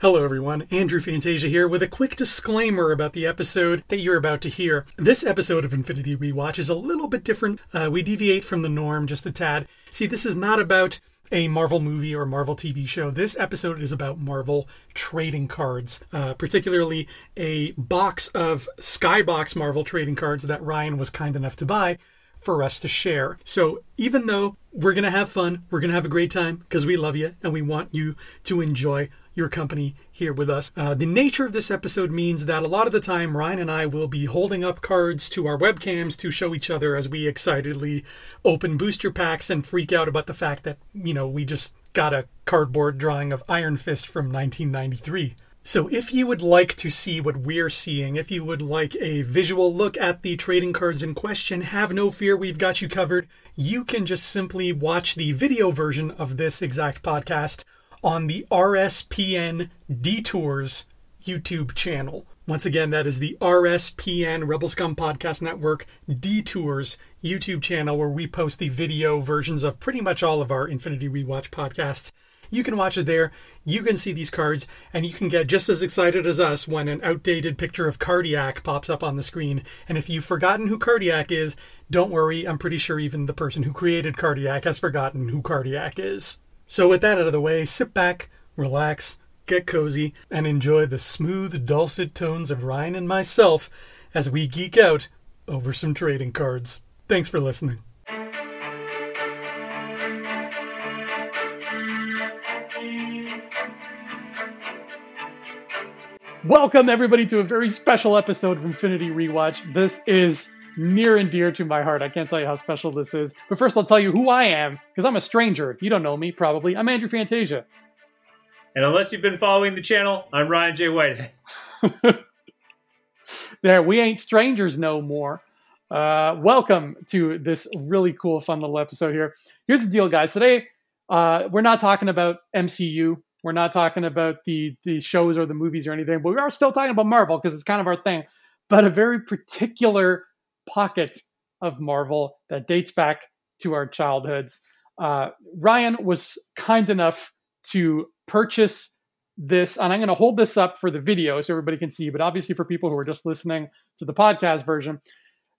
Hello, everyone. Andrew Fantasia here with a quick disclaimer about the episode that you're about to hear. This episode of Infinity Rewatch is a little bit different. Uh, we deviate from the norm just a tad. See, this is not about a Marvel movie or Marvel TV show. This episode is about Marvel trading cards, uh, particularly a box of Skybox Marvel trading cards that Ryan was kind enough to buy for us to share. So even though we're going to have fun, we're going to have a great time because we love you and we want you to enjoy your company here with us. Uh, the nature of this episode means that a lot of the time, Ryan and I will be holding up cards to our webcams to show each other as we excitedly open booster packs and freak out about the fact that, you know, we just got a cardboard drawing of Iron Fist from 1993. So, if you would like to see what we're seeing, if you would like a visual look at the trading cards in question, have no fear, we've got you covered. You can just simply watch the video version of this exact podcast on the RSPN Detours YouTube channel. Once again, that is the RSPN Rebel Scum Podcast Network Detours YouTube channel where we post the video versions of pretty much all of our Infinity Rewatch podcasts. You can watch it there. You can see these cards, and you can get just as excited as us when an outdated picture of Cardiac pops up on the screen. And if you've forgotten who Cardiac is, don't worry. I'm pretty sure even the person who created Cardiac has forgotten who Cardiac is. So, with that out of the way, sit back, relax, get cozy, and enjoy the smooth, dulcet tones of Ryan and myself as we geek out over some trading cards. Thanks for listening. Welcome, everybody, to a very special episode of Infinity Rewatch. This is near and dear to my heart. I can't tell you how special this is. But first, I'll tell you who I am, because I'm a stranger. If you don't know me, probably, I'm Andrew Fantasia. And unless you've been following the channel, I'm Ryan J. Whitehead. there, we ain't strangers no more. Uh, welcome to this really cool, fun little episode here. Here's the deal, guys. Today, uh, we're not talking about MCU. We're not talking about the the shows or the movies or anything, but we are still talking about Marvel because it's kind of our thing. But a very particular pocket of Marvel that dates back to our childhoods. Uh, Ryan was kind enough to purchase this, and I'm going to hold this up for the video so everybody can see, but obviously for people who are just listening to the podcast version,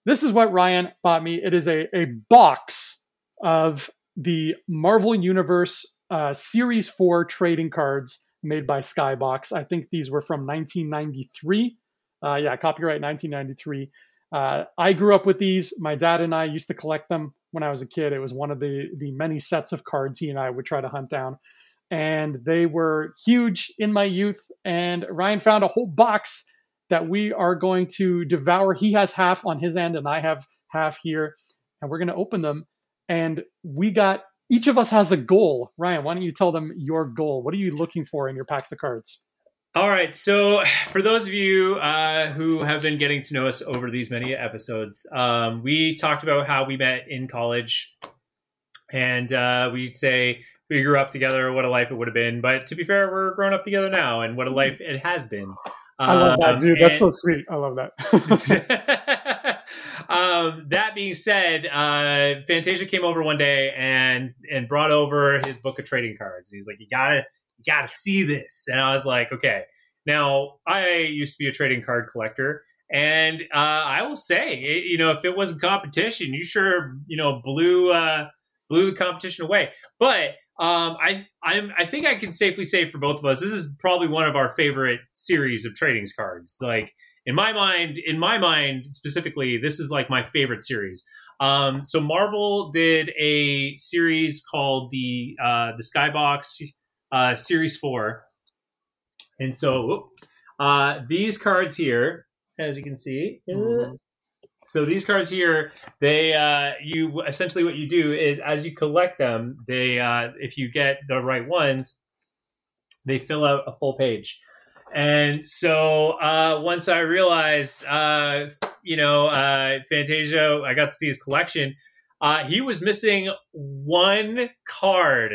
this is what Ryan bought me. It is a, a box of the Marvel Universe uh, Series 4 trading cards made by Skybox. I think these were from 1993. Uh, yeah, copyright 1993. Uh, I grew up with these. My dad and I used to collect them when I was a kid. It was one of the the many sets of cards he and I would try to hunt down, and they were huge in my youth. And Ryan found a whole box that we are going to devour. He has half on his end, and I have half here, and we're going to open them. And we got each of us has a goal. Ryan, why don't you tell them your goal? What are you looking for in your packs of cards? All right. So, for those of you uh, who have been getting to know us over these many episodes, um, we talked about how we met in college, and uh, we'd say we grew up together, what a life it would have been. But to be fair, we're grown up together now, and what a life it has been. I love that, um, dude. That's so sweet. I love that. um, that being said, uh, Fantasia came over one day and and brought over his book of trading cards. He's like, "You gotta you got to see this. And I was like, okay. Now, I used to be a trading card collector. And uh, I will say, you know, if it was a competition, you sure, you know, blew uh, blew the competition away. But um, I I'm, I think I can safely say for both of us, this is probably one of our favorite series of trading cards. Like in my mind, in my mind specifically, this is like my favorite series. Um, so Marvel did a series called the uh, the Skybox uh, Series 4. And so uh, these cards here, as you can see, mm-hmm. so these cards here, they uh, you essentially what you do is as you collect them, they uh, if you get the right ones, they fill out a full page. And so uh, once I realized, uh, you know, uh, Fantasia, I got to see his collection. Uh, he was missing one card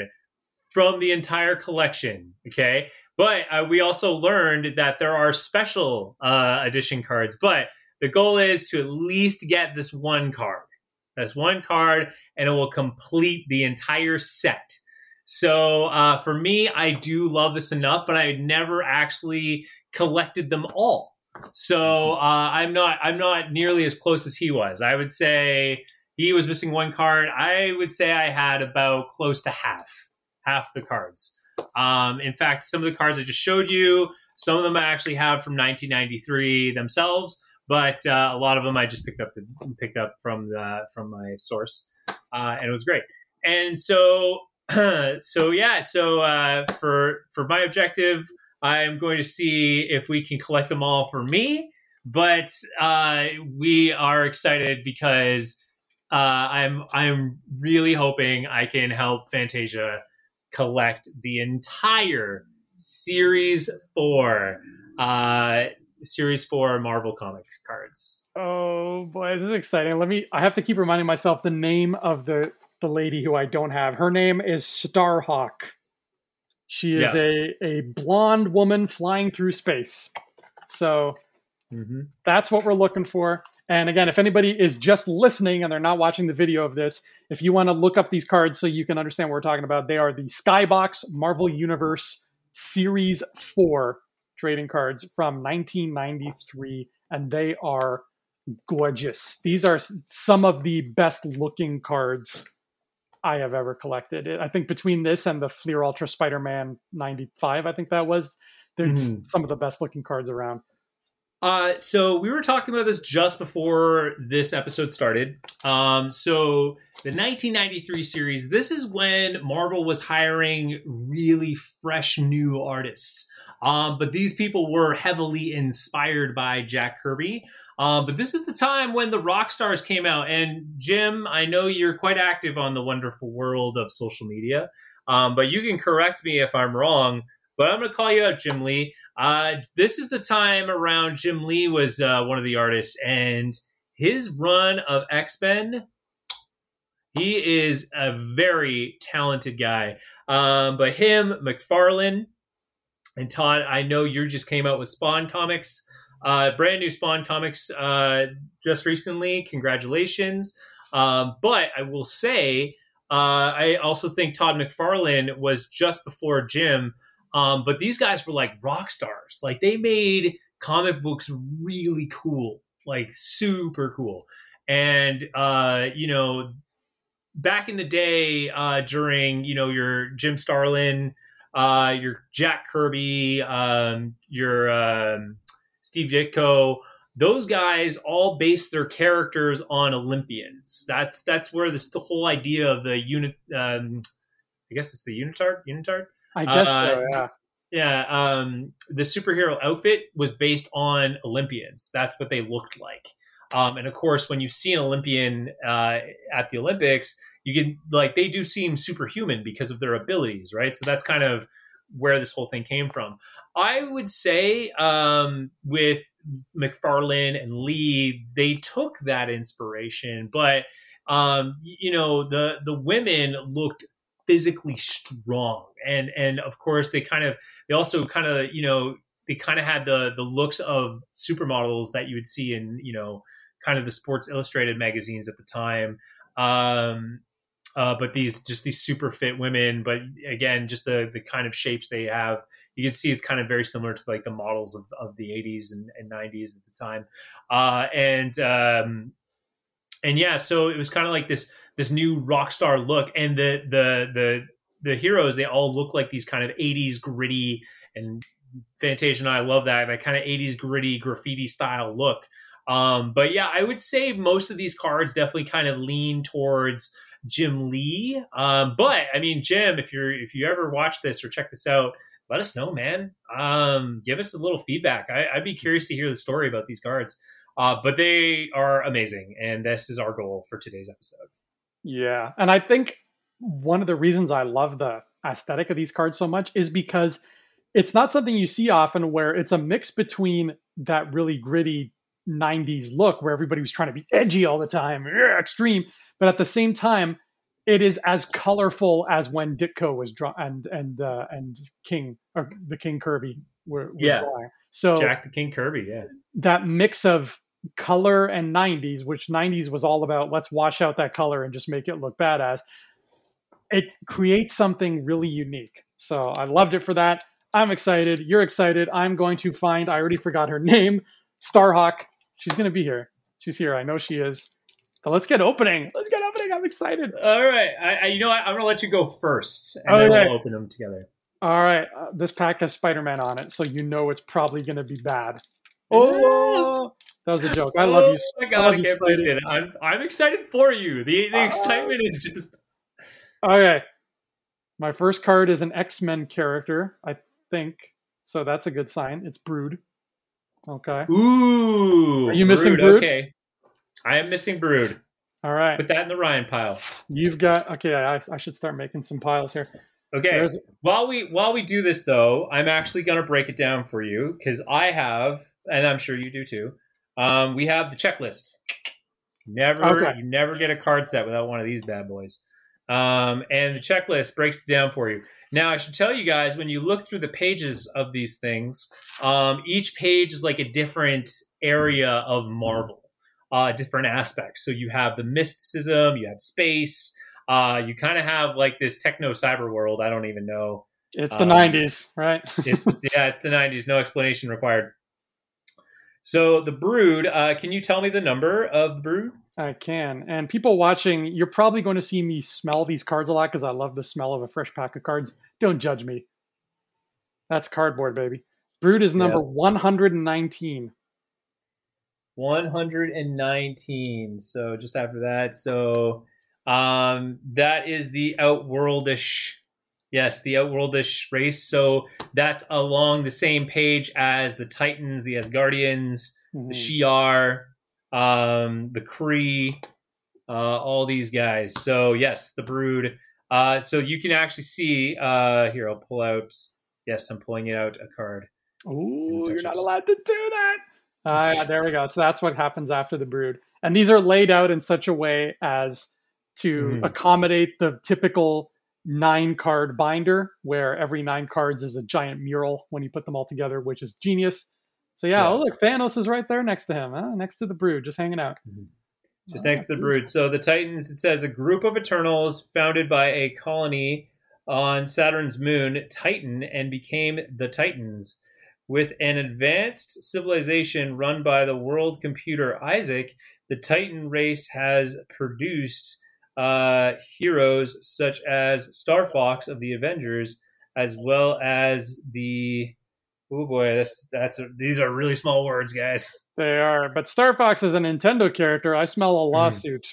from the entire collection. Okay. But uh, we also learned that there are special uh, edition cards. But the goal is to at least get this one card. That's one card, and it will complete the entire set. So uh, for me, I do love this enough, but I never actually collected them all. So uh, I'm not I'm not nearly as close as he was. I would say he was missing one card. I would say I had about close to half half the cards. Um, in fact, some of the cards I just showed you, some of them I actually have from 1993 themselves, but uh, a lot of them I just picked up to, picked up from the from my source, uh, and it was great. And so so yeah, so uh, for for my objective I'm going to see if we can collect them all for me. But uh, we are excited because uh, I'm I'm really hoping I can help Fantasia collect the entire Series Four, uh, Series Four Marvel Comics cards. Oh boy, this is exciting! Let me. I have to keep reminding myself the name of the the lady who I don't have. Her name is Starhawk. She is yeah. a, a blonde woman flying through space. So mm-hmm. that's what we're looking for. And again, if anybody is just listening and they're not watching the video of this, if you want to look up these cards so you can understand what we're talking about, they are the Skybox Marvel Universe Series 4 trading cards from 1993, and they are gorgeous. These are some of the best looking cards I have ever collected. I think between this and the Fleer Ultra Spider Man 95, I think that was, they're mm. some of the best looking cards around. Uh, so we were talking about this just before this episode started. Um, so the 1993 series, this is when Marvel was hiring really fresh new artists. Um, but these people were heavily inspired by Jack Kirby. Um, but this is the time when the rock stars came out. And Jim, I know you're quite active on the wonderful world of social media, um, but you can correct me if I'm wrong. But I'm going to call you out, Jim Lee. Uh, this is the time around Jim Lee was uh, one of the artists, and his run of X Men. He is a very talented guy. Um, but him, McFarlane, and Todd, I know you just came out with Spawn comics. Uh, brand new Spawn comics uh, just recently. Congratulations. Um, but I will say, uh, I also think Todd McFarlane was just before Jim. Um, but these guys were like rock stars. Like they made comic books really cool, like super cool. And, uh, you know, back in the day uh, during, you know, your Jim Starlin, uh, your Jack Kirby, um, your. Um, Steve Ditko, those guys all based their characters on Olympians. That's that's where this the whole idea of the unit. Um, I guess it's the unitard. Unitard. I guess uh, so. Yeah. Yeah. Um, the superhero outfit was based on Olympians. That's what they looked like. Um, and of course, when you see an Olympian uh, at the Olympics, you can like they do seem superhuman because of their abilities, right? So that's kind of where this whole thing came from. I would say um, with McFarlane and Lee, they took that inspiration, but um, you know the the women looked physically strong, and and of course they kind of they also kind of you know they kind of had the the looks of supermodels that you would see in you know kind of the Sports Illustrated magazines at the time. Um, uh, but these just these super fit women, but again, just the the kind of shapes they have you can see it's kind of very similar to like the models of, of the 80s and, and 90s at the time uh, and um, and yeah so it was kind of like this this new rock star look and the the the the heroes they all look like these kind of 80s gritty and Fantasia and I love that that kind of 80s gritty graffiti style look um, but yeah I would say most of these cards definitely kind of lean towards Jim Lee um, but I mean Jim if you're if you ever watch this or check this out let us know, man. Um, give us a little feedback. I, would be curious to hear the story about these cards. Uh, but they are amazing, and this is our goal for today's episode. Yeah, and I think one of the reasons I love the aesthetic of these cards so much is because it's not something you see often where it's a mix between that really gritty 90s look where everybody was trying to be edgy all the time, extreme, but at the same time it is as colorful as when Ditko was drawn and and uh, and King or the King Kirby were, were yeah. drawing. So Jack the King Kirby, yeah. That mix of color and 90s, which 90s was all about let's wash out that color and just make it look badass. it creates something really unique. So I loved it for that. I'm excited. You're excited. I'm going to find, I already forgot her name, Starhawk. She's going to be here. She's here. I know she is. So let's get opening. Let's get opening. I'm excited. All right. I, I you know what? I'm going to let you go first, and then Okay. we'll open them together. All right. Uh, this pack has Spider Man on it, so you know it's probably going to be bad. Oh, that was a joke. I love you. Oh my I god, love I you, can't believe it. I'm I'm excited for you. The the Uh, excitement is just Okay. My first card is an X Men character, I think. So that's a good sign. It's Brood. Okay. ooh. Are you missing Brood? Okay, I am missing Brood. All right. Put that in the Ryan pile. You've got. Okay. I, I should start making some piles here. Okay. There's- While we while we do this though, I'm actually going to break it down for you because I have, and I'm sure you do too. Um, we have the checklist. Never, Okay. you never get a card set without one of these bad boys. Um, and the checklist breaks it down for you. Now, I should tell you guys when you look through the pages of these things, um, each page is like a different area of Marvel, uh, different aspects. So you have the mysticism, you have space, uh, you kind of have like this techno cyber world. I don't even know. It's the Um, 90s, right? It's, yeah, it's the 90s. No explanation required. So the brood, uh, can you tell me the number of the brood? I can. And people watching, you're probably going to see me smell these cards a lot because I love the smell of a fresh pack of cards. Don't judge me. That's cardboard, baby. Brood is number 119. 119. So just after that. So um, that is the outworldish. Yes, the outworldish race. So that's along the same page as the Titans, the Asgardians, Mhm. the Shi'ar, um, the Kree, uh, all these guys. So yes, the Brood. Uh, so you can actually see uh, here. I'll pull out. Yes, I'm pulling it out a card. Ooh, you're not allowed to do that. Uh, yeah, there we go. So that's what happens after the brood. And these are laid out in such a way as to Mhm. accommodate the typical nine card binder, where every nine cards is a giant mural when you put them all together, which is genius. So yeah, Yeah. oh look, Thanos is right there next to him, huh? next to the brood, just hanging out. Mm-hmm. Oh, just Oh, next to the Brood. So the Titans. It says a group of Eternals founded by a colony on Saturn's moon Titan and became the Titans. With an advanced civilization run by the world computer Isaac, the Titan race has produced uh, heroes such as Star Fox of the Avengers, as well as the. Oh boy, that's that's a, these are really small words, guys. They are, but Star Fox is a Nintendo character. I smell Hmm. a lawsuit.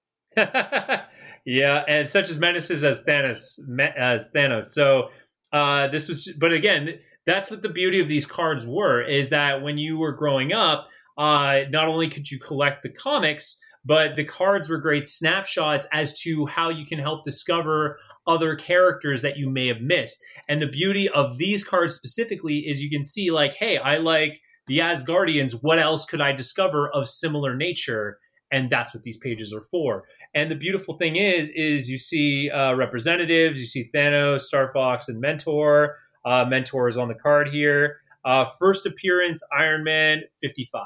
yeah, and such as menaces as Thanos, as Thanos. So uh, this was, but again, that's what the beauty of these cards were: is that when you were growing up, uh, not only could you collect the comics, but the cards were great snapshots as to how you can help discover other characters that you may have missed. And the beauty of these cards specifically is you can see, like, hey, I like the Asgardians. What else could I discover of similar nature? And that's what these pages are for. And the beautiful thing is, is you see uh, representatives, you see Thanos, Star Fox, and Mentor. Uh, Mentor is on the card here. Uh, first appearance, Iron Man 55.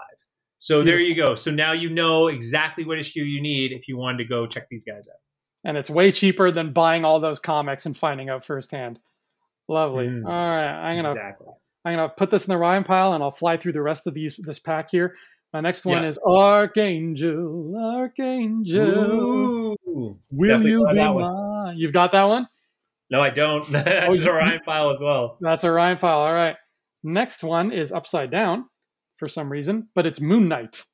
So there you go. So now you know exactly what issue you need if you wanted to go check these guys out. and it's way cheaper than buying all those comics and finding out firsthand. Lovely. Mm. All right, I'm gonna Exactly. I'm gonna put this in the Ryan pile, and I'll fly through the rest of these this pack here. My next one Yeah. is Archangel, Archangel. Ooh. Will you be mine? You've got that one. No, I don't. That's Oh, a Ryan file as well. That's a Ryan pile. All right. Next one is upside down for some reason, but it's Moon Knight.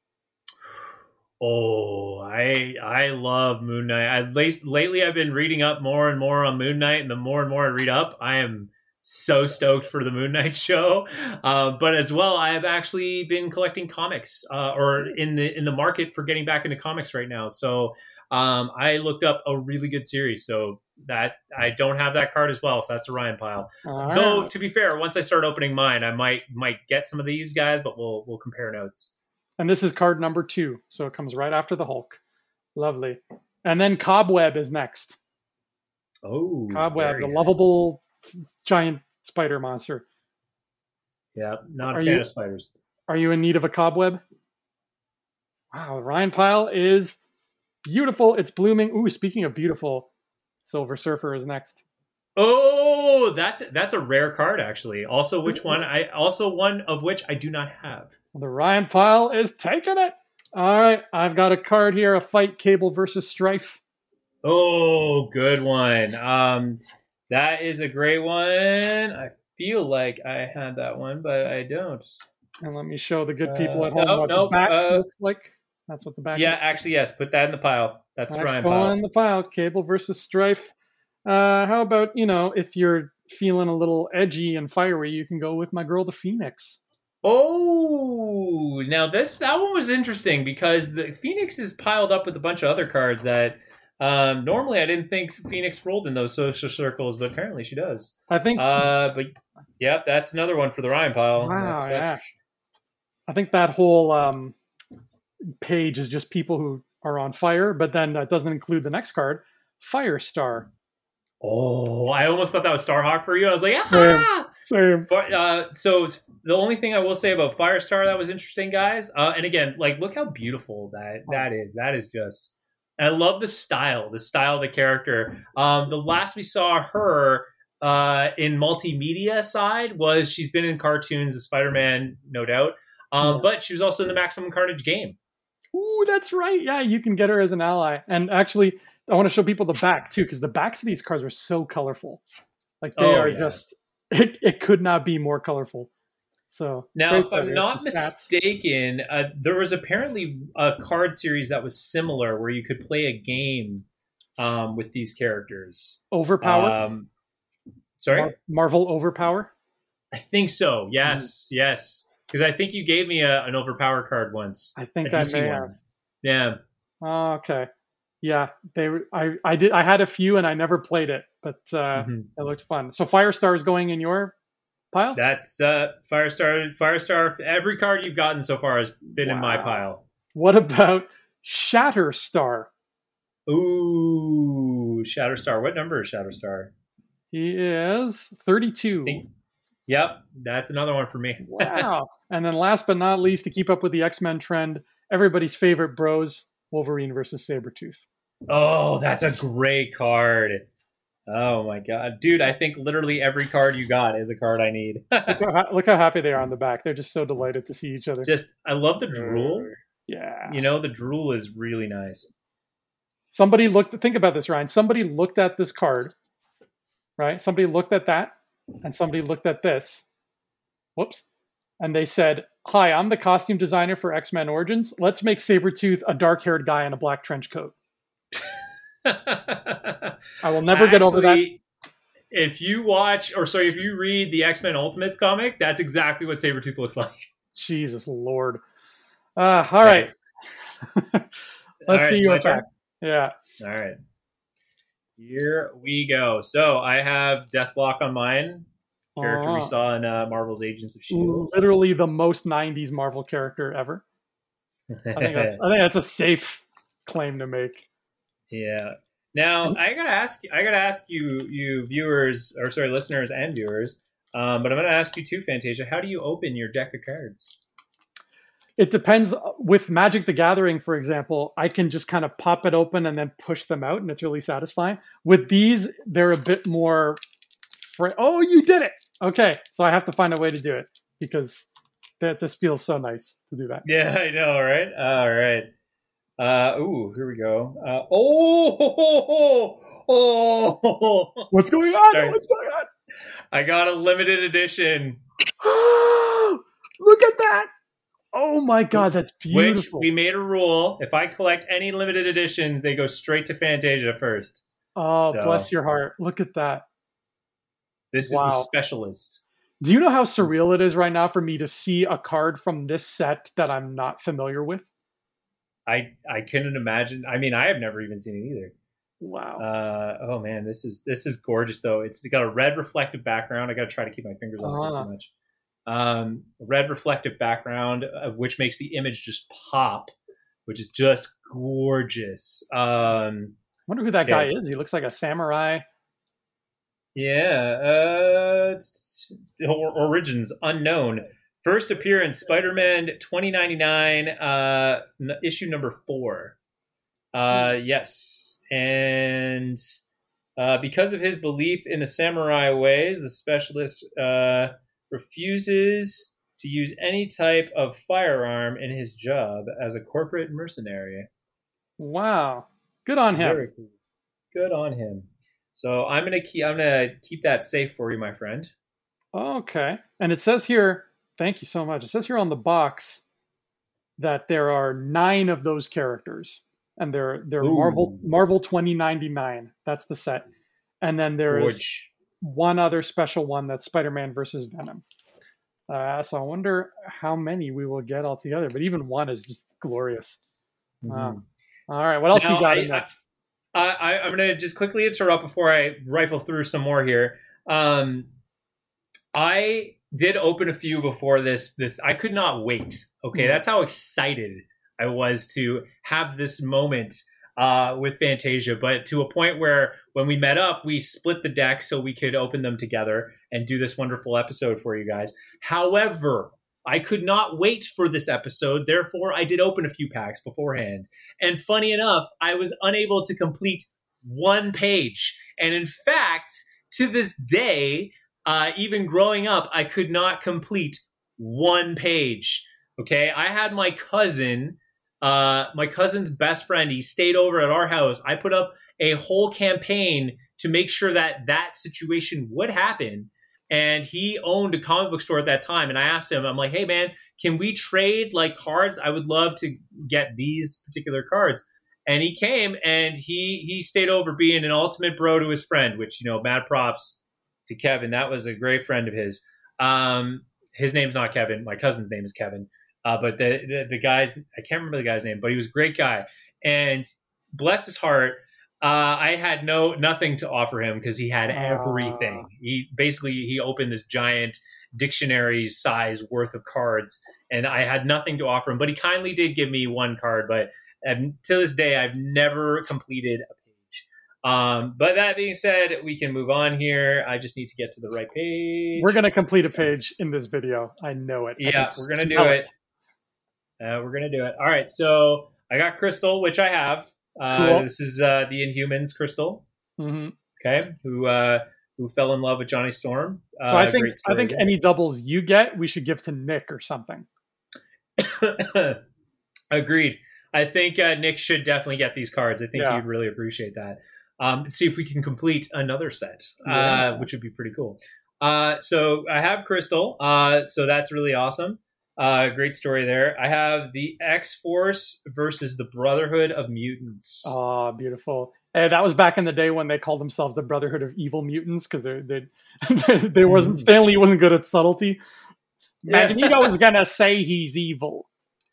Oh, I I love Moon Knight. I late, lately I've been reading up more and more on Moon Knight, and the more and more I read up, I am so stoked for the Moon Knight show. Uh, but as well, I have actually been collecting comics, uh, or in the in the market for getting back into comics right now. So um, I looked up a really good series. So that I don't have that card as well. So that's a Ryan pile. All right. Though to be fair, once I start opening mine, I might might get some of these guys, but we'll we'll compare notes. And this is card number two, so it comes right after the Hulk. Lovely. And then Cobweb is next. Oh, Cobweb, the nice. lovable giant spider monster. Yeah, not Are a fan you- of spiders. Are you in need of a cobweb? Wow, the Ryan pile is beautiful. It's blooming. Ooh, speaking of beautiful, Silver Surfer is next. Oh, that's that's a rare card actually. Also, which one? I also one of which I do not have. The Ryan pile is taking it. All right, I've got a card here: a fight cable versus Strife. Oh, good one. Um, that is a great one. I feel like I had that one, but I don't. And let me show the good people Uh, at home no, what no, the back uh, looks like. That's what the back. Yeah, looks like. actually, yes. Put that in the pile. That's That's Ryan in the pile. Cable versus Strife. Uh, how about you know if you're feeling a little edgy and fiery, you can go with my girl, the Phoenix. Oh, now this that one was interesting because the Phoenix is piled up with a bunch of other cards that um, normally I didn't think Phoenix rolled in those social circles, but apparently she does. I think. Uh, but yep, that's another one for the Ryan pile. Wow, That's- that's- I think that whole um, page is just people who are on fire, but then that doesn't include the next card, Firestar. Oh, I almost thought that was Starhawk for you. I was like, Same. ah! Same. But, uh, so the only thing I will say about Firestar that was interesting, guys, uh, and again, like look how beautiful that that is. That is just. I love the style, the style of the character. Um, the last we saw her uh, in multimedia side was she's been in cartoons of Spider-Man, no doubt, um, Yeah. but she was also in the Maximum Carnage game. Ooh, that's right. Yeah, you can get her as an ally. And actually, I want to show people the back too, because the backs of these cards are so colorful. Like they Oh, are yeah. just. It, it could not be more colorful. So Now, if. I'm not mistaken, uh, there was apparently a card series that was similar where you could play a game um, with these characters. overpower. Um, sorry, Mar- Marvel overpower. I think so. Mm. Yes, yes. Because I think you gave me a, an overpower card once. I think I may one. have. Yeah. Oh, okay. Yeah, they. I I did. I had a few and I never played it, but uh, Mhm. it looked fun. So Firestar is going in your pile. That's uh, Firestar. Firestar. Every card you've gotten so far has been in my pile. What about Shatterstar? Ooh, Shatterstar. What number is Shatterstar? He is thirty-two. Yep, that's another one for me. Wow. and then last but not least, to keep up with the X Men trend, everybody's favorite bros, Wolverine versus Sabretooth. Oh, that's a great card. Oh my god, dude! I think literally every card you got is a card I need. Look how, look how happy they are on the back. They're just so delighted to see each other. Just, I love the drool. yeah. You know, the drool is really nice. Somebody looked, think about this, Ryan. Somebody looked at this card, right? Somebody looked at that, and somebody looked at this. Whoops. And they said, Hi, I'm the costume designer for X Men Origins. Let's make Sabretooth a dark haired guy in a black trench coat. I will never get over that. If you watch, or sorry, if you read the X Men Ultimates comic, that's exactly what Sabretooth looks like. Jesus Lord. Uh, all right. Let's All right, see you attack. Yeah. All right. Here we go. So I have Deathlok on mine, character we Uh, saw in uh, Marvel's Agents of Shield. literally the most 90s Marvel character ever. I think that's I think that's a safe claim to make. yeah. Now I gotta ask. I gotta ask you, you viewers, or sorry, listeners and viewers. Um, but I'm gonna ask you too, Fantasia. How do you open your deck of cards? It depends with Magic the Gathering, for example, I can just kind of pop it open and then push them out, and it's really satisfying. With these, they're a bit more. Fr- oh, you did it! Okay, so I have to find a way to do it because that this feels so nice to do that. Yeah, I know, right? All right. Uh, ooh, here we go. Uh, oh, oh, oh, What's going on? Sorry. What's going on? I got a limited edition, Look at that! Oh my god, that's which beautiful. we made a rule. If I collect any limited editions, they go straight to Fantasia first. oh, So- bless your heart. Look at that. This is Wow. the specialist. Do you know how surreal it is right now for me to see a card from this set that I'm not familiar with? I I couldn't imagine. I mean, I have never even seen it either. Wow. Uh, oh man, this is this is gorgeous though. It's got a red reflective background. I got to try to keep my fingers on it Ah. too much. Um, red reflective background, uh, which makes the image just pop, which is just gorgeous. Um, wonder who that guy is. He looks like a samurai. yeah, uh, t- t- or- origins unknown. First appearance, Spider-Man 2099, uh, n- issue number four. Uh, yes, and Uh, because of his belief in the samurai ways, the specialist uh, refuses to use any type of firearm in his job as a corporate mercenary. Wow. Good on him. Cool. Good on him. So I'm gonna keep I'm gonna keep that safe for you, my friend. Okay. And it says here, thank you so much. It says here on the box that there are nine of those characters. And they're they're Ooh. Marvel Marvel 2099. That's the set. And then there is Which- one other special one that's Spider-Man versus Venom. Uh, so I wonder how many we will get altogether. But even one is just glorious. Wow. Mhm. All right, what else Now, you got I, in there? I, I, I'm going to just quickly interrupt before I rifle through some more here. Um, I did open a few before this. This I could not wait. Okay, Mhm. that's how excited I was to have this moment uh, with Fantasia. But to a point where when we met up, we split the deck so we could open them together and do this wonderful episode for you guys. However, I could not wait for this episode. Therefore, I did open a few packs beforehand. And funny enough, I was unable to complete one page. And in fact, to this day, uh, even growing up, I could not complete one page. Okay, I had my cousin, uh, my cousin's best friend. He stayed over at our house. I put up a whole campaign to make sure that that situation would happen. And he owned a comic book store at that time. And I asked him, I'm like, hey man, can we trade like cards? I would love to get these particular cards. And he came and he he stayed over being an ultimate bro to his friend, which you know, mad props to Kevin. That was a great friend of his. Um, his name's not Kevin. My cousin's name is Kevin. Uh, but the, the the guy's I can't remember the guy's name, but he was a great guy. And bless his heart, uh, I had no nothing to offer him because he had everything. He basically he opened this giant dictionary size worth of cards, and I had nothing to offer him. But he kindly did give me one card. But um, to this day, I've never completed a page. Um, but that being said, we can move on here. I just need to get to the right page. We're gonna complete a page in this video. I know it. Yeah, we're gonna do smell it. Uh, we're gonna do it. All right. So I got Crystal, which I have. Uh, Cool. This is uh, the Inhumans Crystal. Mhm. Okay, who uh, who fell in love with Johnny Storm. Uh, So I think I think any doubles you get, we should give to Nick or something. Agreed. I think uh, Nick should definitely get these cards. I think Yeah. he'd really appreciate that. Um, see if we can complete another set, Yeah. uh, which would be pretty cool. Uh, so I have Crystal. Uh, so that's really awesome. Uh, great story there. I have the X Force versus the Brotherhood of Mutants. Oh, beautiful. And that was back in the day when they called themselves the Brotherhood of Evil Mutants because they they they wasn't Stan Lee wasn't good at subtlety. Magneto was gonna say he's evil,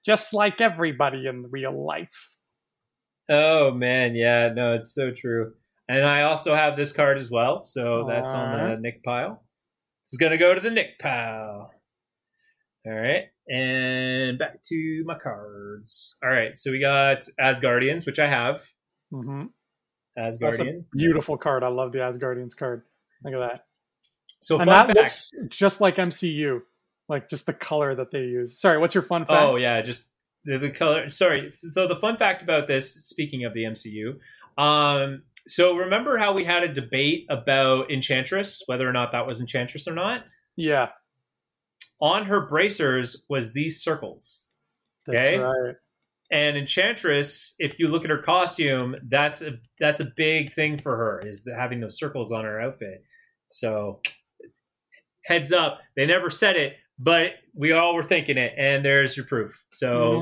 just like everybody in real life. Oh man, yeah, no, it's so true. And I also have this card as well, so that's on the. Nick pile. It's gonna go to the Nick pile. All right, and back to my cards. All right, so we got Asgardians, which I have. hmm Asgardians. Beautiful card. I love the Asgardians card. Look at that. So and fun that fact. looks just like MCU, like just the color that they use. Sorry, what's your fun fact? Oh yeah, just the, the color. Sorry. So the fun fact about this, speaking of the MCU, um, so remember how we had a debate about Enchantress, whether or not that was Enchantress or not. yeah, on her bracers was these circles. that's Okay. right. And Enchantress, if you look at her costume, that's a that's a big thing for her is that having those circles on her outfit. So heads up, they never said it, but we all were thinking it, and there's your proof. So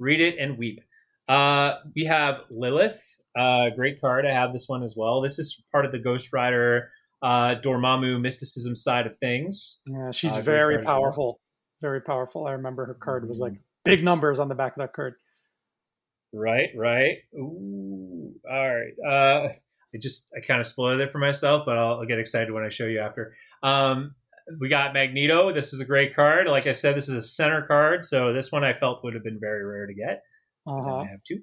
read it and weep. Uh, we have Lilith, uh, great card. I have this one as well. This is part of the Ghost Rider uh, Dormammu mysticism side of things. Yeah, she's Uh, very as well. powerful. Very powerful. I remember her card was like big numbers on the back of that card. Right, right. Ooh, all right. Uh, I just I kind of spoiled it for myself, but I'll, I'll get excited when I show you after. Um, we got Magneto. This is a great card. Like I said, this is a center card, so this one I felt would have been very rare to get. Uh-huh. I have two.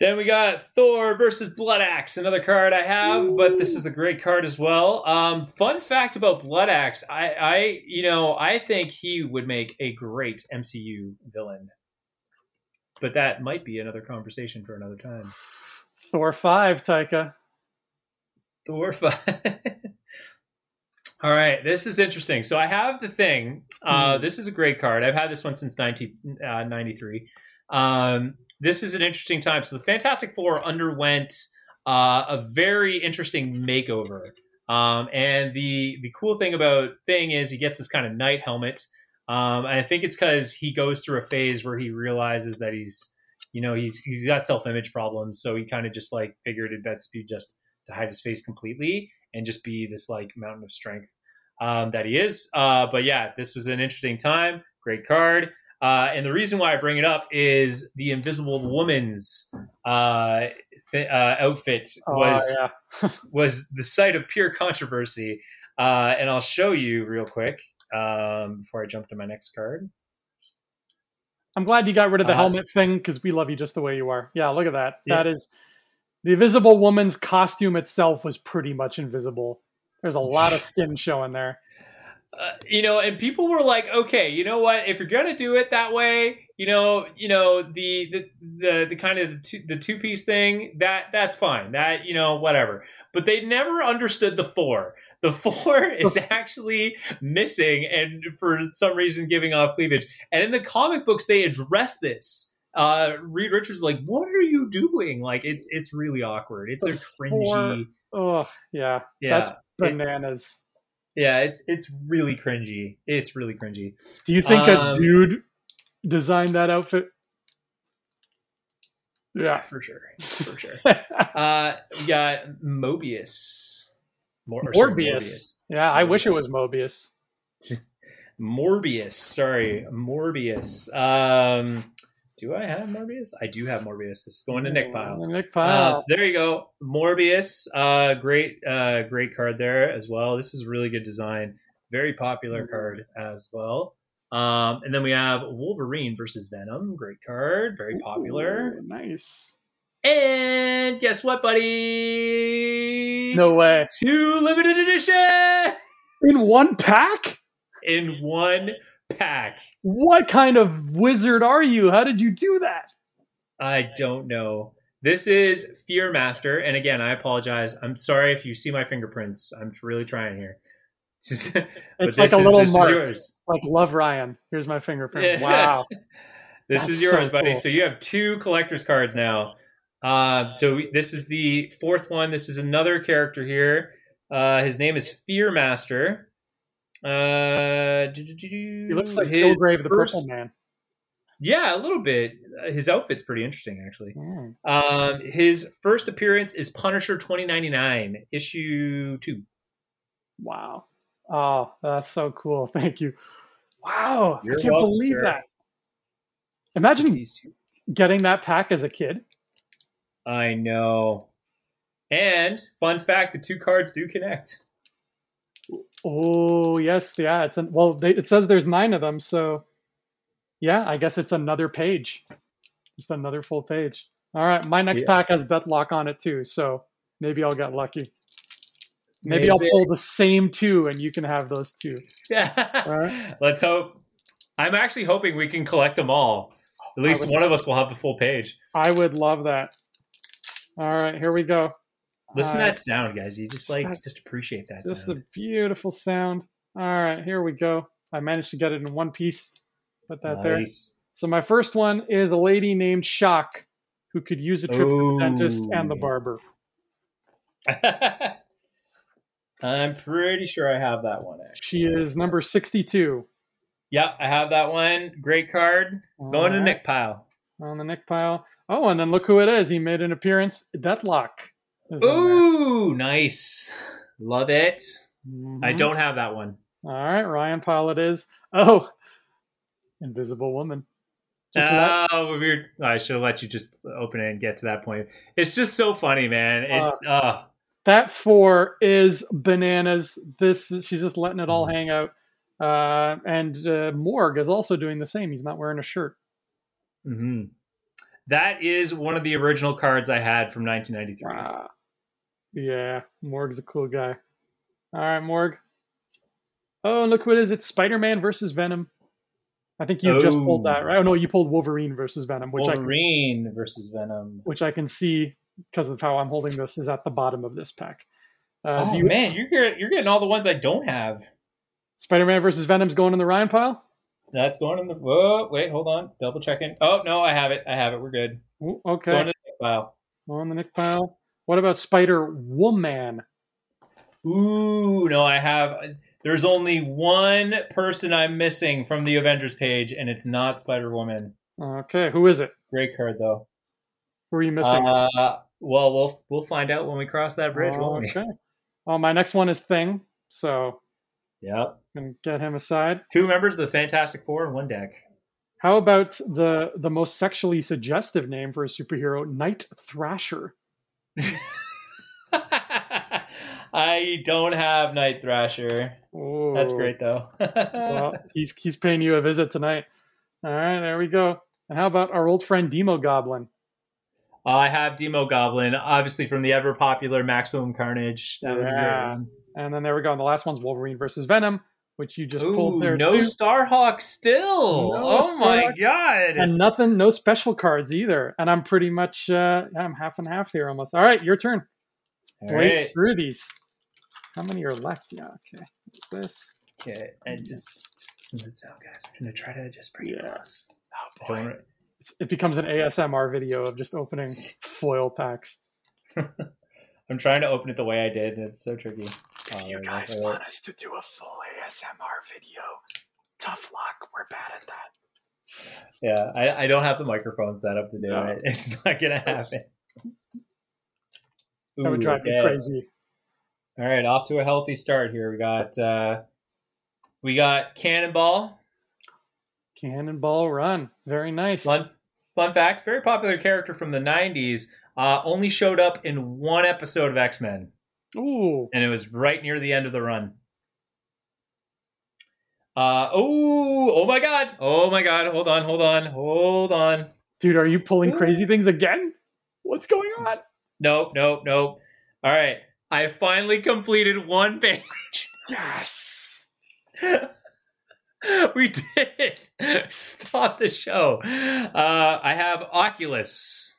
Then we got Thor versus Blood Axe, another card I have, but this is a great card as well. Um, fun fact about Blood Axe, I, I, you know, I think he would make a great MCU villain, but that might be another conversation for another time. Thor five, Taika. Thor five. All right, this is interesting. So I have the thing. Uh, Mhm. This is a great card. I've had this one since 1993. um, this is an interesting time. So the Fantastic Four underwent uh, a very interesting makeover. Um, and the the cool thing about Thing is he gets this kind of knight helmet. Um, and I think it's because he goes through a phase where he realizes that he's, you know, he's he's got self image problems. So he kind of just like figured it best be just to hide his face completely and just be this like mountain of strength um, that he is. Uh, but yeah, this was an interesting time. Great card. Uh, and the reason why I bring it up is the Invisible Woman's uh, th- uh, outfit was oh, yeah. was the site of pure controversy. Uh, and I'll show you real quick um, before I jump to my next card. I'm glad you got rid of the Uh, helmet thing because we love you just the way you are. Yeah, look at that. Yeah. That is the Invisible Woman's costume itself was pretty much invisible. There's a lot of skin showing there. Uh, you know, and people were like, okay, you know what? If you're gonna do it that way, you know, you know, the the the, the kind of the two, the two piece thing that that's fine. That you know, whatever. But they never understood the four. The four is actually missing, and for some reason, giving off cleavage. And in the comic books, they address this. Uh, Reed Richards, like, what are you doing? Like, it's it's really awkward. It's a The cringy. Oh, yeah. Yeah, That's bananas. Yeah, it's it's really cringy. It's really cringy. Do you think Um, a dude designed that outfit? Yeah. for sure, for sure. uh, we got Mobius. Mor- Morbius. Yeah, I wish it was Mobius. Morbius. Sorry, Morbius. Um, do I have Morbius? I do have Morbius. This is going to Nick Pile. Nick Uh, so there you go, Morbius. Uh, great, uh, great card there as well. This is really good design. Very popular card as well. Um, and then we have Wolverine versus Venom. Great card, very popular. Ooh, nice. And guess what, buddy? No way. two limited edition In one pack? in one pack. What kind of wizard are you? How did you do that? I don't know. This is Fear Master, and again, I apologize. I'm sorry if you see my fingerprints. I'm really trying here. It's like a is- little mark. Like love Ryan. Here's my fingerprint. Yeah. Wow. This That's is yours, so buddy. cool. So you have two collector's cards now. Uh, so we- this is the fourth one. This is another character here. Uh, his name is Fear Master. Uh, He looks like his Kilgrave the first- Purple Man. Yeah, a little bit. Uh, His outfit's pretty interesting, actually. Mm. Um, his first appearance is Punisher 2099, issue two. Wow. Oh, that's so cool. Thank you. Wow. You're I can't welcome, believe sir. that. Imagine These two. getting that pack as a kid. I know. And fun fact: the two cards do connect. Oh, yes. Yeah. It's an, well, they, it says there's nine of them. So, yeah, I guess it's another page. Just another full page. All right. My next Yeah. pack has Deathlok on it too. So maybe I'll get lucky. Maybe, I'll pull the same two and you can have those two. Yeah. right. Let's hope. I'm actually hoping we can collect them all. At least one of us will have the full page. I would love that. All right. Here we go. Listen to Uh, that sound, guys. You just like just appreciate that Just a beautiful sound. All right, here we go. I managed to get it in one piece. Put that there. So my first one is a lady named Shock, who could use a trip to the dentist and the barber. I'm pretty sure I have that one. Actually. She is number sixty-two. Yeah, I have that one. Great card. Going to All right, Nick Pile. on the Nick pile. Oh, and then look who it is. He made an appearance. Deathlok. Ooh, nice. Love it. I Mhm. don't have that one. All right, Ryan pile is. Oh, Invisible Woman. Just let- oh, weird. I should have let you just open it and get to that point. It's just so funny, man. It's uh, that four is bananas. This she's just letting it all Mhm. hang out. Uh, and uh, Morg is also doing the same. He's not wearing a shirt. hmm that is one of the original cards I had from 1993. Wow. Yeah, Morg's a cool guy. All right, Morg. Oh, look who it is. It's Spider-Man versus Venom. I think you just pulled that, Oh. right? Oh no, you pulled Wolverine versus Venom, which I can, Wolverine versus Venom. which I can see because of how I'm holding this is at the bottom of this pack. Uh, oh do you, man, you're you're getting all the ones I don't have. Spider-Man versus Venom's going in the Ryan pile. That's going in the. Whoa, wait, hold on, double checking. Oh no, I have it. I have it. We're good. Ooh, Going Okay, in the file. on the Nick pile. What about Spider Woman? Ooh, no, I have. There's only one person I'm missing from the Avengers page, and it's not Spider Woman. Okay, who is it? Great card though. Who are you missing? Uh, well, we'll we'll find out when we cross that bridge, won't we? okay. Well, my next one is Thing, so Yep. can get him aside. Two members of the Fantastic Four in one deck. How about the the most sexually suggestive name for a superhero, Night Thrasher? I don't have Night Thrasher. Oh, That's great though. well, he's he's paying you a visit tonight. All right, there we go. And how about our old friend Demo Goblin? I have Demo Goblin, obviously from the ever popular Maximum Carnage. That was Yeah. great. And then there we go. And the last one's Wolverine versus Venom, which you just Ooh, pulled there no too. Starhawk still. No oh my god. And nothing, no special cards either. And I'm pretty much, uh, I'm half and half here almost. All right, your turn. All Blaze right. through these. How many are left? Yeah, okay. What's this? Okay, and just, just smooth sound, guys. I'm gonna try to just bring it Yeah. close. Oh Don't- It's, it becomes an ASMR video of just opening foil packs. I'm trying to open it the way I did, and it's so tricky. There we go. All right. us to do a full ASMR video, tough luck. We're bad at that. Yeah, I, I don't have the microphone set up to do No. it. It's not gonna That's- happen. That would Ooh, drive me crazy. All right, off to a healthy start here. We got uh we got Cannonball. Cannonball Run. Very nice. Fun fun fact, very popular character from the 90s. Uh, only showed up in one episode of X-Men, Ooh. and it was right near the end of the run. Uh oh, oh my god. Oh my god. Hold on, hold on, hold on. Dude, are you pulling crazy things again? What's going on? Nope, nope, nope. All right. I finally completed one page. Yes. we did it. Stop the show. Uh, I have Oculus.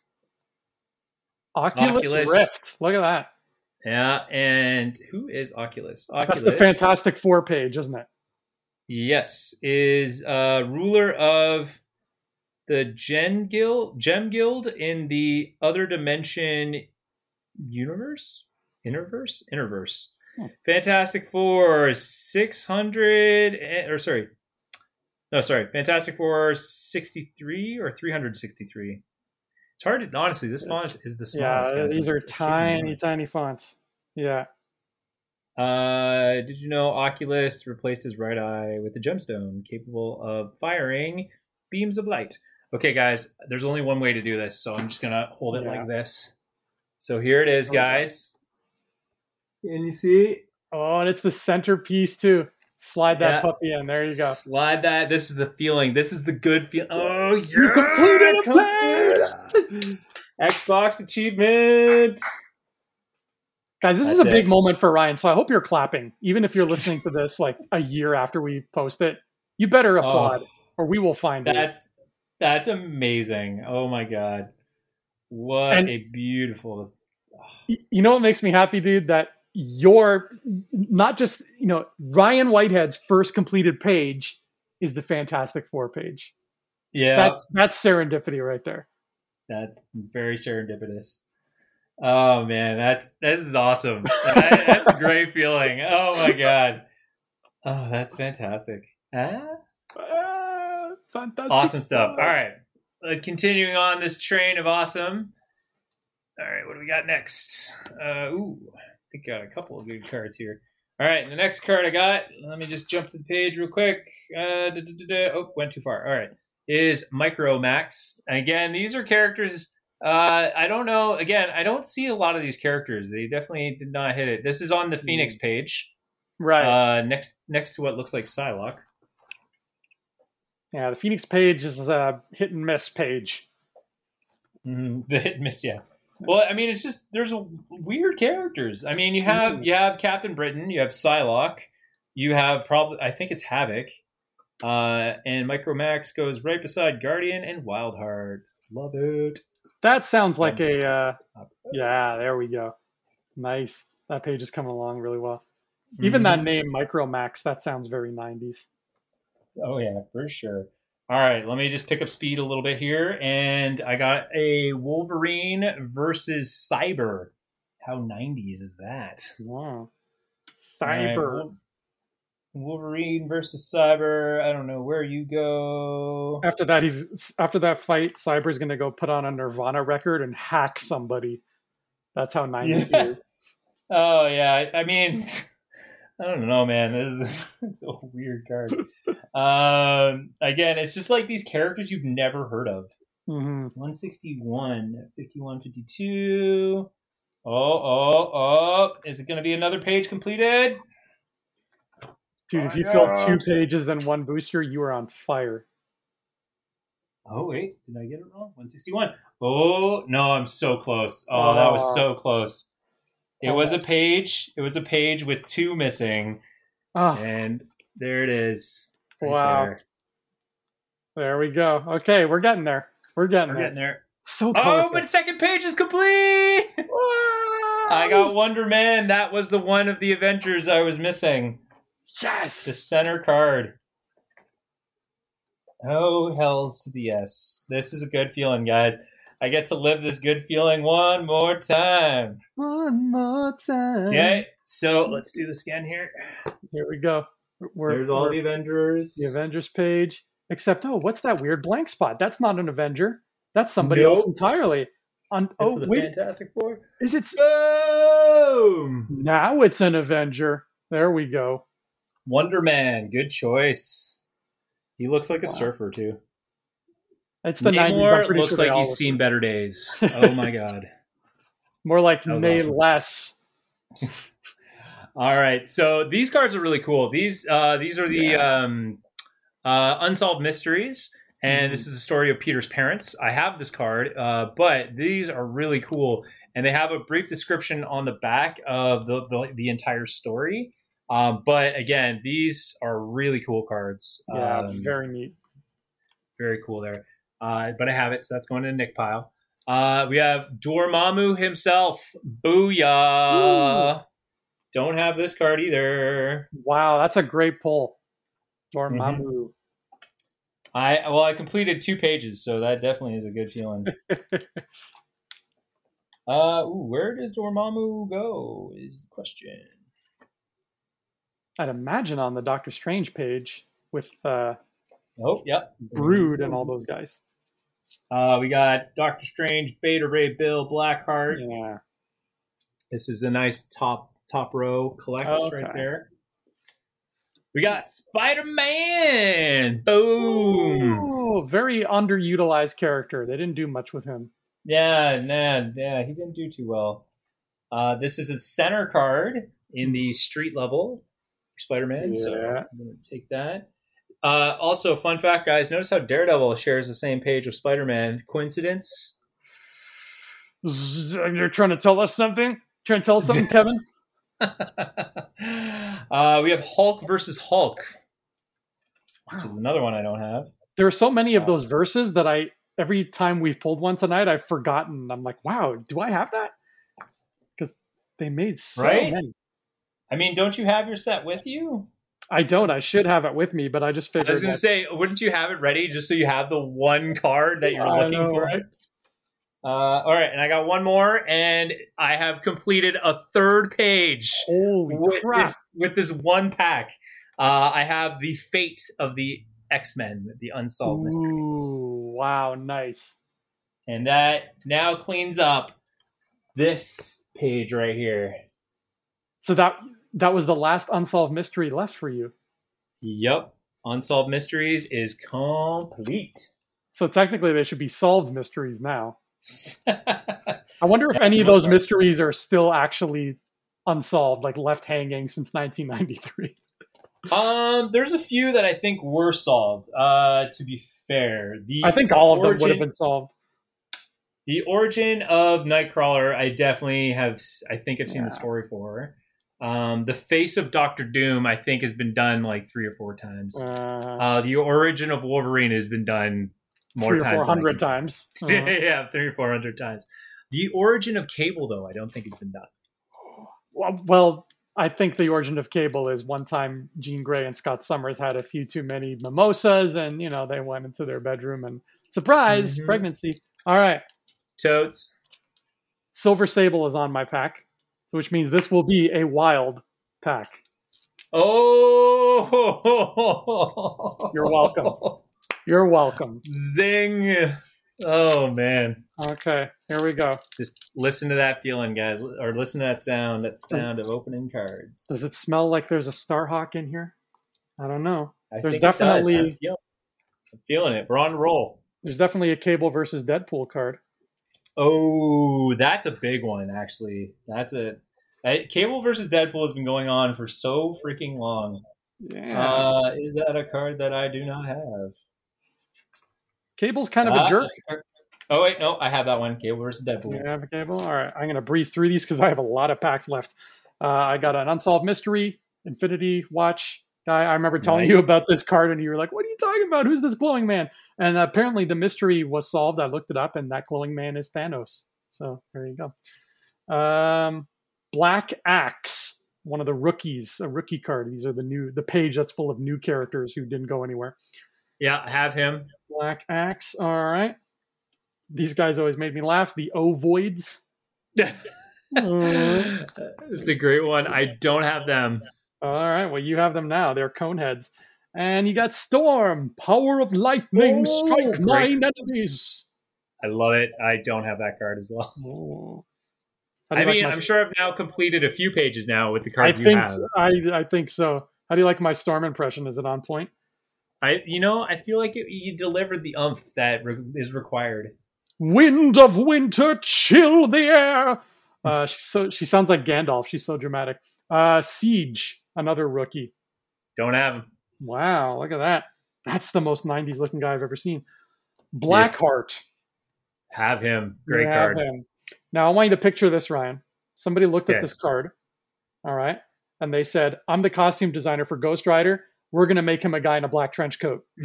Oculus, Oculus. Rift. Look at that. Yeah, and who is Oculus? Oculus. That's the Fantastic Four page, isn't it? Yes, is uh, ruler of the Gen Guild, Gem Guild in the other dimension universe, interverse, interverse. Hmm. Fantastic Four six hundred, or sorry, no, sorry, Fantastic Four sixty three or three hundred sixty three. It's hard to honestly. This font is the smallest. yeah, these are tiny, tiny fonts. Yeah. Uh, did you know Oculus replaced his right eye with a gemstone capable of firing beams of light? Okay, guys, there's only one way to do this, so I'm just gonna hold it Yeah. like this. So here it is, guys. Can you see? Oh, and it's the centerpiece too. Slide that Yeah. puppy in. There you go. Slide that. This is the feeling. This is the good feeling. Oh, yeah! You completed a Completed. Xbox achievement. Guys, this is That's a big it. moment for Ryan, so I hope you're clapping. Even if you're listening to this like a year after we post it, you better oh. applaud or we will find it. Oh. That's that's amazing. Oh my god. What And- a beautiful you know what makes me happy, dude? That your not just you know Ryan Whitehead's first completed page is the Fantastic Four page. Yeah, That's that's serendipity right there. that's very serendipitous. Oh man, that's this is awesome. That- that's a great feeling. Oh my god. Oh, that's fantastic. Ah, Ah, fantastic. awesome stuff. All right, uh, continuing on this train of awesome. All right, what do we got next? Uh, ooh, I think I got a couple of good cards here. All right, the next card I got. Let me just jump to the page real quick. Uh, da, da, da, da. Oh, went too far. All right, is Micro Max. And again, these are characters. Uh, I don't know. Again, I don't see a lot of these characters. They definitely did not hit it. This is on the Phoenix page. Right. Uh, next next to what looks like Psylocke. yeah, the Phoenix page is a hit and miss page. Mhm, The hit and miss, yeah. Well, I mean, it's just there's a weird characters. I mean, you have Mhm. you have Captain Britain, you have Psylocke, you have probably I think it's Havoc, uh, and Micro Max goes right beside Guardian and Wildheart. Love it. That sounds like a uh, yeah. There we go. Nice. that page is coming along really well. Even that name, Micromax, that sounds very 90s. Oh yeah, for sure. All right, let me just pick up speed a little bit here, and I got a Wolverine versus Cyber. How '90s is that? Wow. Right, Cyber. Wol- Wolverine versus Cyber. I don't know where you go. After that, he's after that fight, Cyber's gonna go put on a Nirvana record and hack somebody. That's how 90s Yeah. is. Oh yeah, I- mean, I don't know, man. This is it's a weird card. um, again, it's just like these characters you've never heard of. hmm 161, 51, 52. Oh, oh, oh. Is it going to be another page completed? Dude, if Oh, you fill two pages and one booster, you are on fire. Oh, wait. Did I get it wrong? 161. Oh, no, I'm so close. Oh, that was Oh. so close. It was a page. It was a page with two missing. Ah, And there it is. right Wow. there. there we go. Okay, we're getting there. We're getting We're there. getting there. So Oh, close. but second page is complete. I got Wonder Man. That was the one of the Avengers I was missing. Yes. The center card. Oh, hells to the yes. This is a good feeling, guys. I get to live this good feeling one more time. One more time. Okay, so let's do this again here. Here we go. We're, There's all we're- the Avengers. the Avengers page. Except, oh, what's that weird blank spot? That's not an Avenger. That's somebody Nope. else entirely. On, It's oh, the wait, Fantastic Four. is it? Boom! Now it's an Avenger. There we go. Wonder Man, good choice. He looks like a Wow. surfer too. It's the 90s. I'm Namor pretty looks sure like he's look- seen better days. Oh my god. more like That was nay awesome. less. All right, so these cards are really cool. These uh, these are the Yeah. um, uh, unsolved mysteries, and Mhm. this is the story of Peter's parents. I have this card, uh, but these are really cool, and they have a brief description on the back of the the, the entire story. Um, but again, these are really cool cards. Yeah, Um, very neat. very cool there. Uh, but I have it, so that's going to the Nick pile. Uh, we have Dormammu himself. Booyah! Don't have this card either. Wow, that's a great pull. Mm-hmm. Dormammu. I well, I completed two pages, so that definitely is a good feeling. uh, ooh, where does Dormammu go? Is the question. I'd imagine on the Doctor Strange page with uh, Oh, yep. Brood and all those guys. Uh, we got Doctor Strange, Beta Ray Bill, Blackheart. Yeah. This is a nice top top row collect Okay. right there. We got Spider Man. Boom. Oh, very underutilized character. They didn't do much with him. Yeah, nah, yeah, he didn't do too well. Uh, this is a center card in the street level Spider Man. So Yeah. I'm gonna take that. Uh, also, fun fact, guys. Notice how Daredevil shares the same page with Spider Man. Coincidence? You're trying to tell us something? Trying to tell us something, Kevin? uh, we have Hulk versus Hulk, which is another one I don't have. There are so many of those verses that I every time we've pulled one tonight, I've forgotten. I'm like, wow, do I have that? Because they made so Right? many. I mean, don't you have your set with you? I don't. I should have it with me, but I just I was going to say, wouldn't you have it ready just so you have the one card that you're I looking know, for? right? Uh, all right, and I got one more, and I have completed a third page Holy with crap! this, with this one pack. Uh, I have the fate of the X Men, the unsolved mystery, wow, nice. and that now cleans up this page right here. So that that was the last unsolved mystery left for you. Yep, unsolved mysteries is complete. So technically, they should be solved mysteries now. I wonder if Yeah, any of those mysteries are still actually unsolved, like left hanging since 1993. Um, there's a few that I think were solved. Uh, to be fair, the I think all of them would have been solved. The origin of Nightcrawler, I definitely have. I think I've seen the story for. Um, the face of Doctor Doom, I think, has been done like three or four times. Uh, Uh, the origin of Wolverine has been done more three or times. four hundred times. Uh, yeah, three or four hundred times. The origin of Cable, though, I don't think has been done. Well, well, I think the origin of Cable is one time Jean Grey and Scott Summers had a few too many mimosas, and you know they went into their bedroom and surprise Mhm. pregnancy. All right, Totes. Silver Sable is on my pack, so which means this will be a wild pack. Oh, You're welcome. You're welcome. Zing. Oh man. Okay, here we go. Just listen to that feeling, guys, or listen to that sound. That sound of opening cards. Does it smell like there's a Starhawk in here? I don't know. I there's does. definitely- I'm feel- I'm feeling it. We're on a roll. There's definitely a Cable versus Deadpool card. Oh, that's a big one, actually. That's a that- Cable versus Deadpool has been going on for so freaking long. Yeah, Uh, is that a card that I do not have? Cable's kind of Ah, a jerk. that's a card- Oh wait, no, I have that one. Cable versus Deadpool. You have a cable? All right. I'm going to breeze through these because I have a lot of packs left. Uh, I got an Unsolved Mystery, Infinity Watch guy. I remember telling you about this card, and you were like, What are you talking about? Who's this glowing man? And apparently the mystery was solved. I looked it up, and that glowing man is Thanos. So there you go. Um, Black Axe, one of the rookies, a rookie card. These are the new, the page that's full of new characters who didn't go anywhere. Yeah, I have him. Black Axe. All right. These guys always made me laugh. The Ovoids. It's a great one. I don't have them. All right. Well, you have them now. They're coneheads. And you got Storm, Power of Lightning, Oh, strike nine enemies. I love it. I don't have that card as well. Oh. I like mean, my- I'm sure I've now completed a few pages now with the I cards you think have. I I think so. How do you like my Storm impression? Is it on point? I, you know, I feel like it, you delivered the umph that re- is required. Wind of winter, chill the air. Uh, so she sounds like Gandalf. She's so dramatic. Uh, Siege, another rookie. Don't have him. Wow, look at that. That's the most '90s looking guy I've ever seen. Blackheart. Have him. Great have card. him. Now I want you to picture this, Ryan. Somebody looked at this card, all right, and they said, "I'm the costume designer for Ghost Rider. We're gonna make him a guy in a black trench coat.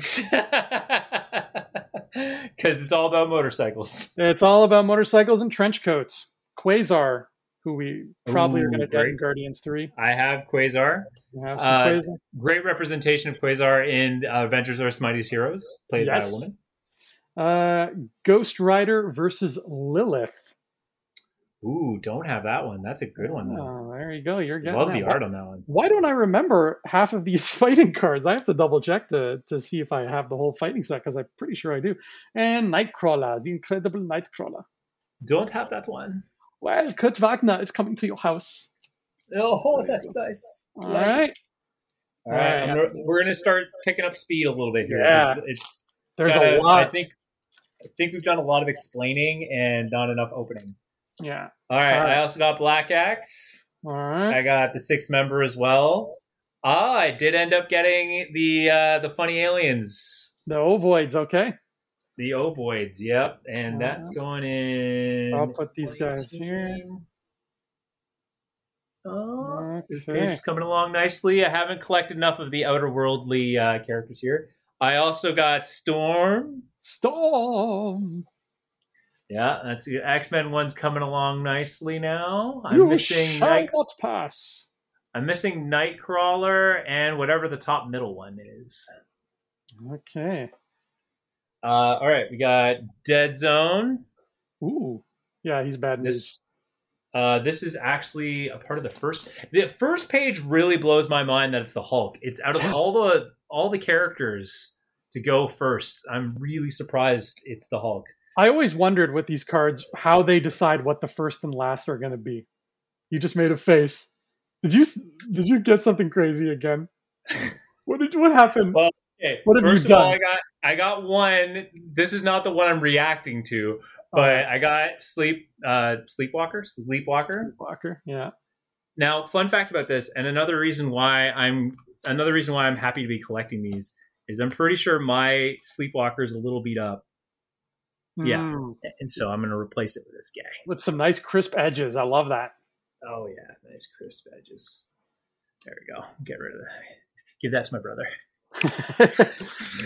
Because it's all about motorcycles. It's all about motorcycles and trench coats." Quasar, who we probably are gonna get in. Guardians Three. I have Quasar. Have Uh, Quasar. Great representation of Quasar in uh, Avengers vs. Mightiest Heroes, played by a woman. Uh, Ghost Rider versus Lilith. Ooh, don't have that one. That's a good one, though. Oh, there you go. You're getting Love the art on that one. Why don't I remember half of these fighting cards? I have to double check to, to see if I have the whole fighting set because I'm pretty sure I do. And Nightcrawler, the incredible Nightcrawler. Don't have that one. Well, Kurt Wagner is coming to your house. Oh, that's nice. All Like right. All right, gonna- we're going to start picking up speed a little bit here. Yeah. It's, it's There's gotta- a lot. I think I think we've done a lot of explaining and not enough opening. yeah. All right, All right. I also got Black Axe. All right. I got the six member as well. Ah, I did end up getting the uh, the funny aliens, The Ovoids, okay. The ovoids. Yep, and that's going in. I'll put these guys here. Oh, this Okay. page's coming along nicely. I haven't collected enough of the outerworldly uh, characters here. I also got Storm. Storm. Yeah, that's the X Men one's coming along nicely now. I'm you missing shall Night, not pass. I'm missing Nightcrawler and whatever the top middle one is. Okay. Uh, all right, we got Dead Zone. Ooh. Yeah, he's bad news. This uh, this is actually a part of the first. The first page really blows my mind that it's the Hulk. It's out of all the all the characters to go first. I'm really surprised it's the Hulk. I always wondered with these cards how they decide what the first and last are going to be. You just made a face. Did you did you get something crazy again? What did what happened? Well, Okay, What have you of all, done? I got I got one. This is not the one I'm reacting to, but I got sleep uh, sleepwalker sleepwalker. Walker, yeah. Now, fun fact about this, and another reason why I'm another reason why I'm happy to be collecting these is I'm pretty sure my sleepwalker is a little beat up, Yeah. Mm, and so I'm going to replace it with this guy. with some nice crisp edges. I love that. Oh yeah, nice crisp edges. There we go. Get rid of that. Give that to my brother.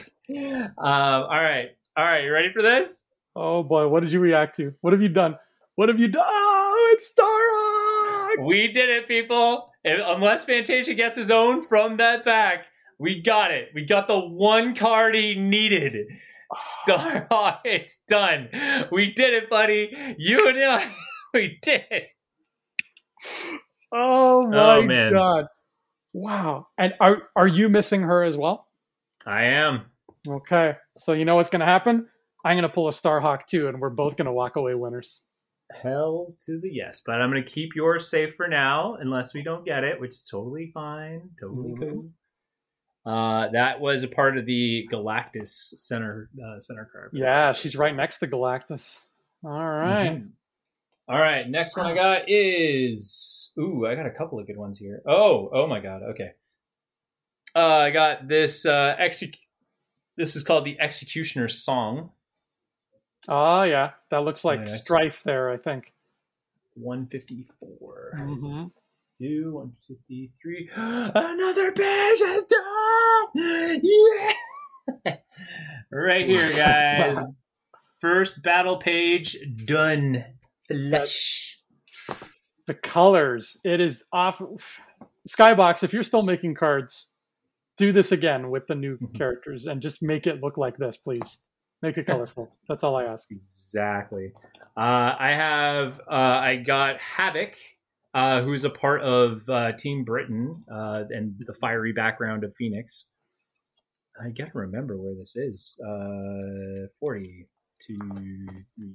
um, all right, all right. You ready for this? oh boy, what did you react to? What have you done? What have you done? Oh, it's we did it, people. If, unless Fantasia gets his own from that pack, we got it. We got the one card he needed. Starhawk, it's done. We did it, buddy. You and I, we did it. Oh my man. god! Wow. And are are you missing her as well? I am. Okay. So you know what's going to happen? I'm going to pull a Starhawk too, and we're both going to walk away winners. Hells to the yes, but I'm going to keep yours safe for now, unless we don't get it, which is totally fine, totally Mhm. cool. Uh, that was a part of the Galactus center uh, center card. Yeah, she's right next to Galactus. All right. Mhm. All right, next one I got is ooh, I got a couple of good ones here. Oh, oh my god, okay. Uh, I got this uh, exec. This is called the Executioner's Song, Oh yeah, that looks like Strife there. I think. 154. hmm Two, 153. Another page is done! Yeah! right here, guys. First battle page done. Flesh. The colors. It is off. Skybox, if you're still making cards, do this again with the new Mhm. characters and just make it look like this, please. Make it colorful. That's all I ask. Exactly. Uh, I have, uh, I got Havoc, uh, who's a part of uh, Team Britain uh, and the fiery background of Phoenix. I gotta remember where this is. Uh, 40, two, three,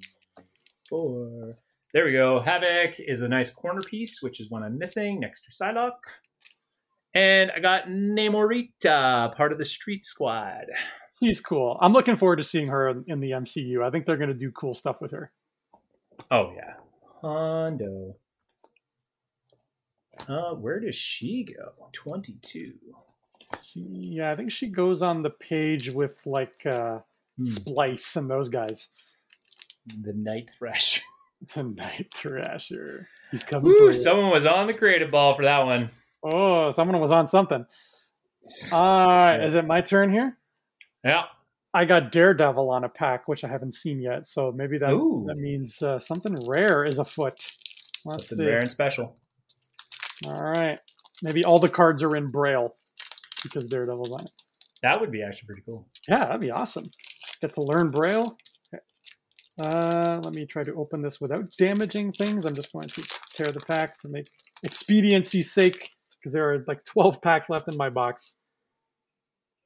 four. There we go. Havoc is a nice corner piece, which is one I'm missing next to Psylocke. And I got Namorita, part of the Street Squad. She's cool. I'm looking forward to seeing her in the MCU. I think they're going to do cool stuff with her. Oh yeah, Hondo. Uh, where does she go? Twenty-two. She, yeah, I think she goes on the page with like uh, Hmm. Splice and those guys. The Night Thresh. The Night Thrasher. He's coming for Someone was on the creative ball for that one. Oh, someone was on something. All right, Yeah. is it my turn here? yeah. I got Daredevil on a pack, which I haven't seen yet. So maybe that Ooh. that means uh, something rare is afoot. Let's Something see. rare and special. All right, maybe all the cards are in Braille because Daredevil's on it. That would be actually pretty cool. Yeah, that'd be awesome. Get to learn Braille. Okay. Uh, let me try to open this without damaging things. I'm just going to tear the pack to make expediency's sake because there are like 12 packs left in my box.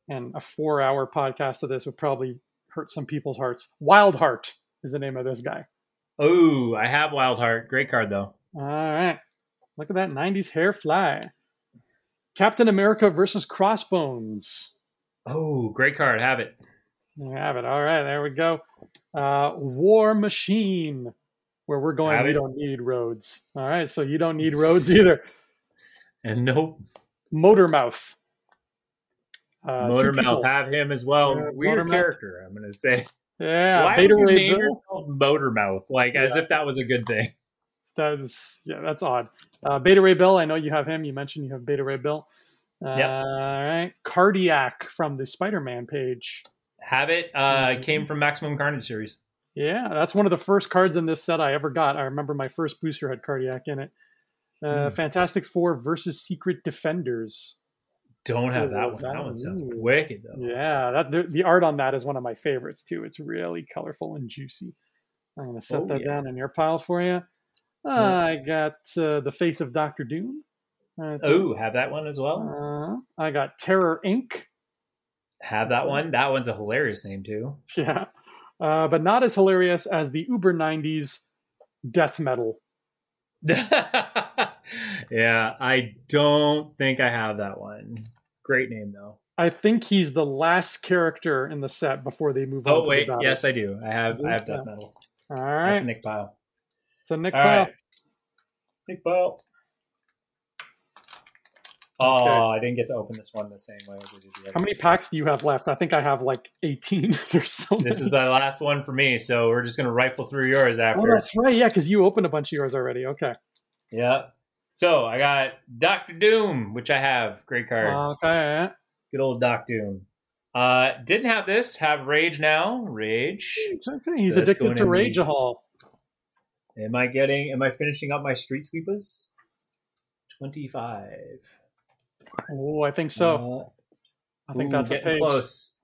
And a four hour podcast of this would probably hurt some people's hearts. Wild Heart is the name of this guy. Oh, I have Wild Heart. Great card though. All right. Look at that 90s hair fly. Captain America versus Crossbones. Oh, great card. Have it. You have it. All right, there we go. Uh, War Machine, where we're going. Have we it. don't need roads. All right, so you don't need roads either. And nope. Motor Mouth. Uh, two Motor people. Mouth. Have him as well. Yeah, Weird Motormouth. character. I'm gonna say. Yeah, Why Beta would you Ray name Bill. yourself Motor Mouth? Like as if that was a good thing. That's yeah, that's odd. Uh, Beta Ray Bill. I know you have him. You mentioned you have Beta Ray Bill. Uh, Yep. All right, Cardiac from the Spider-Man page. Have it. Uh, Mhm. came from Maximum Carnage series. Yeah, that's one of the first cards in this set I ever got. I remember my first booster had Cardiac in it. Uh, Hmm. Fantastic Four versus Secret Defenders. Don't have that one. That that- one sounds wicked though. Yeah, that the, the art on that is one of my favorites too. It's really colorful and juicy. I'm gonna set Oh, that yeah. down in your pile for you. Uh, I got uh, the face of Doctor Doom. Oh, have that one as well. Uh, I got Terror Inc. Have that one. That one's a hilarious name too. Yeah, uh, but not as hilarious as the Uber '90s death metal. yeah, I don't think I have that one. Great name though. I think he's the last character in the set before they move on. Oh to wait, yes I do. I have I have Yeah. Death Metal. All That's Nick pile. so Nick All pile. right. Nick pile. Oh, Okay. I didn't get to open this one the same way as I did the How many packs do you have left? I think I have like 18 or so. This is the last one for me, so we're just gonna rifle through yours after. Oh, that's right. Yeah, because you opened a bunch of yours already. Okay. Yeah. So I got Doctor Doom, which I have. Great card. Okay. Good old Doc Doom. Uh, didn't have this. Have Rage now. Rage. Okay. He's So addicted to Rage Hall. Am I getting? Am I finishing up my Street Sweepers? 25. Oh, I think so. Uh, I think ooh, that's a getting page. close.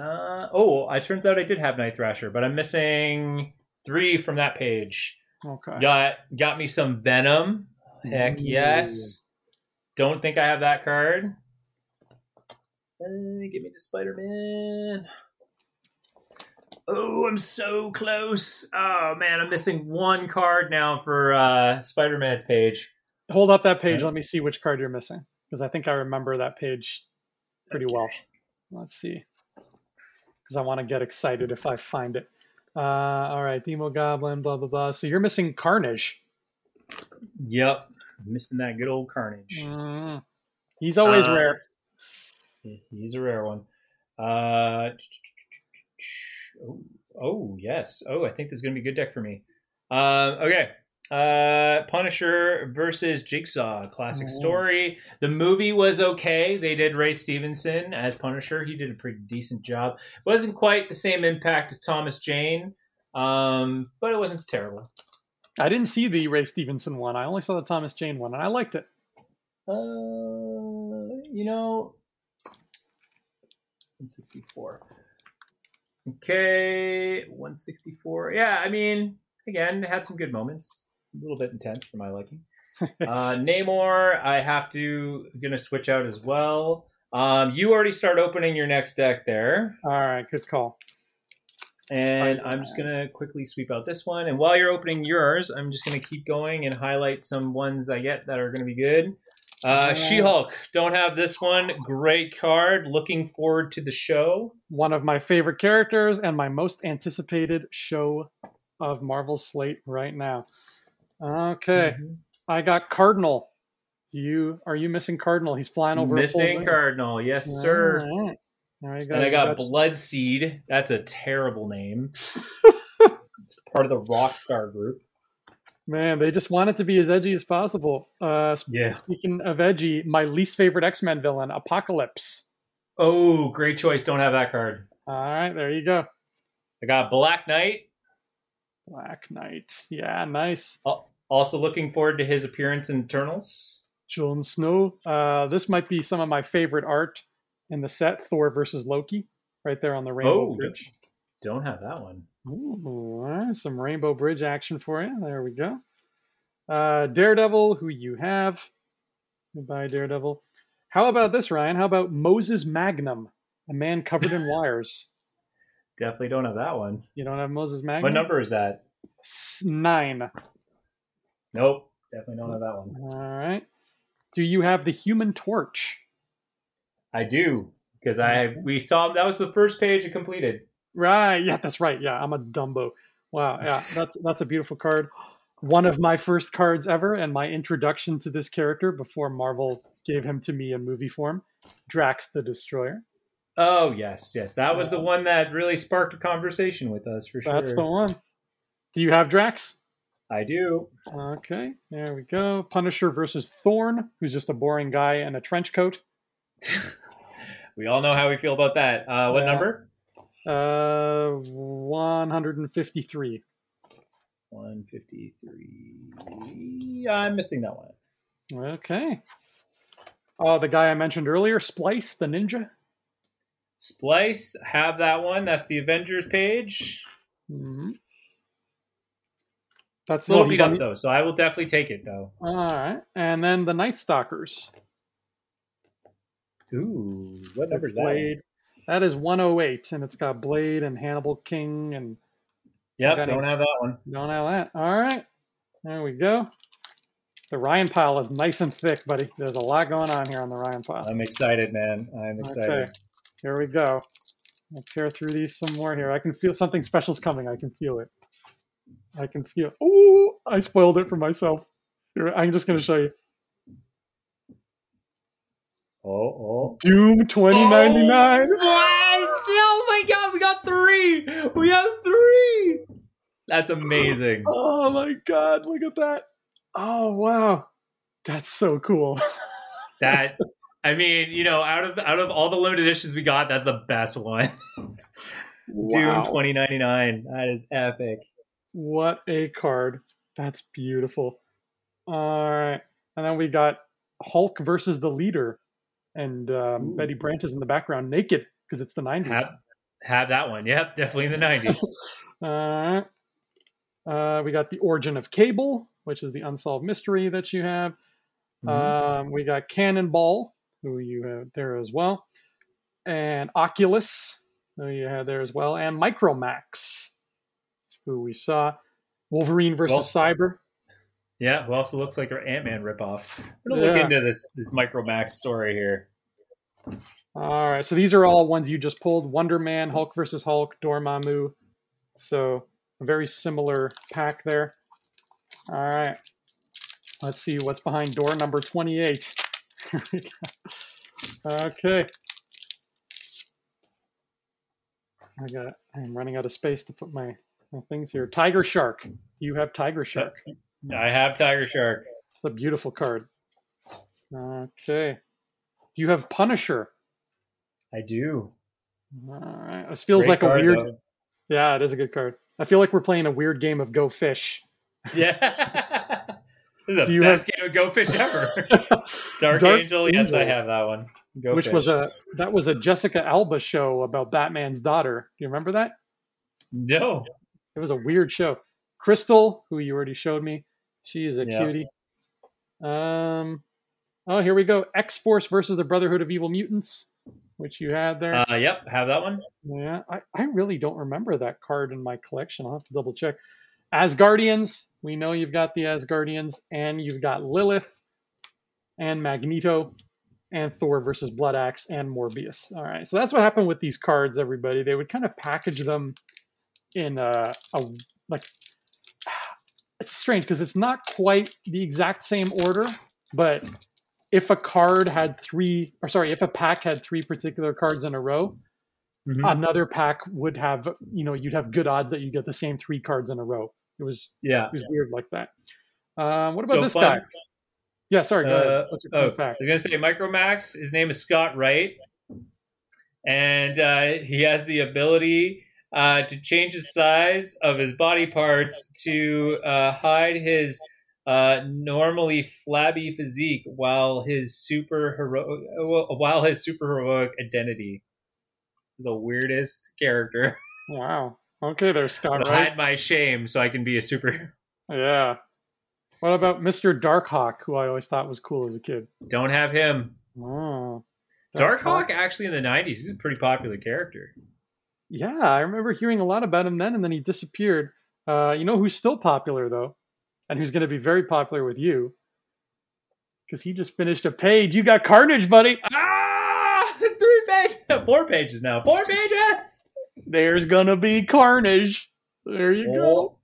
Uh, oh, it turns out I did have Night Thrasher, but I'm missing three from that page. Okay. Got got me some Venom. Heck yes. Don't think I have that card. Uh, give me the Spider Man. Oh, I'm so close. Oh man, I'm missing one card now for uh, Spider Man's page. Hold up that page. Okay. Let me see which card you're missing because I think I remember that page pretty well. Let's see. Because I want to get excited if I find it. Uh, all right, Demo Goblin, blah blah blah. So you're missing Carnage. Yep, missing that good old Carnage. Mm. He's always Uh, rare. He's a rare one. Uh, oh, oh, yes. Oh, I think this is going to be a good deck for me. Um, okay. Uh, Punisher versus Jigsaw, classic Oh. story. The movie was okay. They did Ray Stevenson as Punisher. He did a pretty decent job. wasn't quite the same impact as Thomas Jane, um, but it wasn't terrible. I didn't see the Ray Stevenson one. I only saw the Thomas Jane one, and I liked it. Uh, you know, 164. Okay, 164. Yeah, I mean, again, it had some good moments. A little bit intense for my liking. uh, Namor, I have to gonna switch out as well. Um, you already start opening your next deck there, All right, good call. And I'm just gonna quickly sweep out this one. And while you're opening yours, I'm just gonna keep going and highlight some ones I get that are gonna be good. Uh, Uh, She-Hulk, don't have this one. Great card. Looking forward to the show. One of my favorite characters and my most anticipated show of Marvel's slate right now. Okay, Mhm. I got Cardinal. Do you are you missing Cardinal? He's flying over. Missing. Cardinal, yes, sir. Right. There go. And I got Blood Seed. That's a terrible name. Part of the Rockstar group. Man, they just want it to be as edgy as possible. Uh, Yeah. speaking of edgy, my least favorite X Men villain, Apocalypse. Oh, great choice. Don't have that card. All right, there you go. I got Black Knight. Black Knight. Yeah, nice. Al- Also looking forward to his appearance in Eternals. Jon Snow. Uh, this might be some of my favorite art in the set. Thor versus Loki, right there on the Rainbow Oh, Bridge. Don't have that one. Ooh, right, some Rainbow Bridge action for you. There we go. Uh, Daredevil, who you have. Goodbye, Daredevil. How about this, Ryan? How about Moses Magnum, a man covered in wires? Definitely don't have that one. You don't have Moses Magnum? What number is that? S- Nine. Nope. Definitely don't have that one. All right. Do you have the Human Torch? I do because I we saw that was the first page it completed. Right. Yeah, that's right. Yeah, I'm a Dumbo. Wow. Yeah, that's that's a beautiful card. One of my first cards ever, and my introduction to this character before Marvel gave him to me in movie form. Drax the Destroyer. Oh yes, yes, that was the one that really sparked a conversation with us for sure. That's the one. Do you have Drax? I do. Okay, there we go. Punisher versus Thorn, who's just a boring guy in a trench coat. we all know how we feel about that. Uh, what Yeah. number? Uh, 153. One fifty three. I'm missing that one. Okay. Oh, the guy I mentioned earlier, Splice the Ninja. Splice, have that one. That's the Avengers page. hmm That's a little beat up though, so I will definitely take it though. All right, and then the Night Stalkers. Ooh, what number is that? That is 108, and it's got Blade and Hannibal King, and Yep, don't named- have that one. don't have that. All right, there we go. The Ryan pile is nice and thick, buddy. There's a lot going on here on the Ryan pile. I'm excited, man. I'm excited. Okay, here we go. I'll tear through these some more here. I can feel something special's coming. I can feel it. I can feel. Ooh, I spoiled it for myself. I'm just going to show you. Oh, oh. Doom 2099. What? Oh my god, we got three! We have three! That's amazing. Oh my god, look at that. Oh wow. That's so cool. That I mean, you know, out of out of all the limited editions we got, that's the best one. Doom 2099. That is epic. What a card. That's beautiful. All right. And then we got Hulk versus the Leader, and um, Betty Brant is in the background naked because it's the '90s. Have, have that one. Yep, definitely in the 90s. Uh, uh, we got the origin of Cable, which is the unsolved mystery that you have. Mhm. Um, we got Cannonball, who you have there as well, and Oculus, who you had there as well, and Micromax, who we saw. Wolverine versus Well- Cyber. Yeah, who also looks like her Ant Man ripoff. I'm going to look into this, this Micromax story here. All right, so these are all ones you just pulled: Wonder Man, Hulk versus Hulk, Dormammu. So a very similar pack there. All right, let's see what's behind door number twenty-eight. Here we go. okay, I got. I'm running out of space to put my, my things here. Tiger Shark. Do you have Tiger Shark? I have Tiger Shark. It's a beautiful card. Okay. Do you have Punisher? I do. All right. This feels Great like a weird. though. Yeah, it is a good card. I feel like we're playing a weird game of Go Fish. Yeah. this is Do the you best game of Go Fish ever. Dark, Dark Angel, yes, I have that one. Go which Fish. was a that was a Jessica Alba show about Batman's daughter. Do you remember that? no. It was a weird show. Crystal, who you already showed me, she is a Yeah. cutie. Um, oh, here we go. X Force versus the Brotherhood of Evil Mutants, which you had there. Uh, yep, have that one. Yeah, I, I really don't remember that card in my collection. I'll have to double check. Asgardians, we know you've got the Asgardians, and you've got Lilith, and Magneto, and Thor versus Blood Axe, and Morbius. All right, so that's what happened with these cards, everybody. They would kind of package them in a, a like. It's strange because it's not quite the exact same order, but if a card had three, or sorry, if a pack had three particular cards in a row, Mhm. another pack would have you know you'd have good odds that you get the same three cards in a row it was yeah. it was weird like that um, what about So this fun- guy yeah sorry go Uh, what's your Oh, fact I was gonna say Micromax. His name is Scott Wright, and uh, he has the ability uh, to change the size of his body parts to uh, hide his uh, normally flabby physique, while his super heroic, while his super heroic identity. The weirdest character. wow okay there's scott To right hide my shame so I can be a super. yeah what about mr darkhawk who i always thought was cool as a kid Don't have him. oh Darkhawk actually in the '90s. He's a pretty popular character. Yeah i remember hearing a lot about him then and then he disappeared uh, you know who's still popular though and who's going to be very popular with you because he just finished a page you got carnage buddy Ah, three pages, four pages now, four pages. There's gonna be carnage. There you go.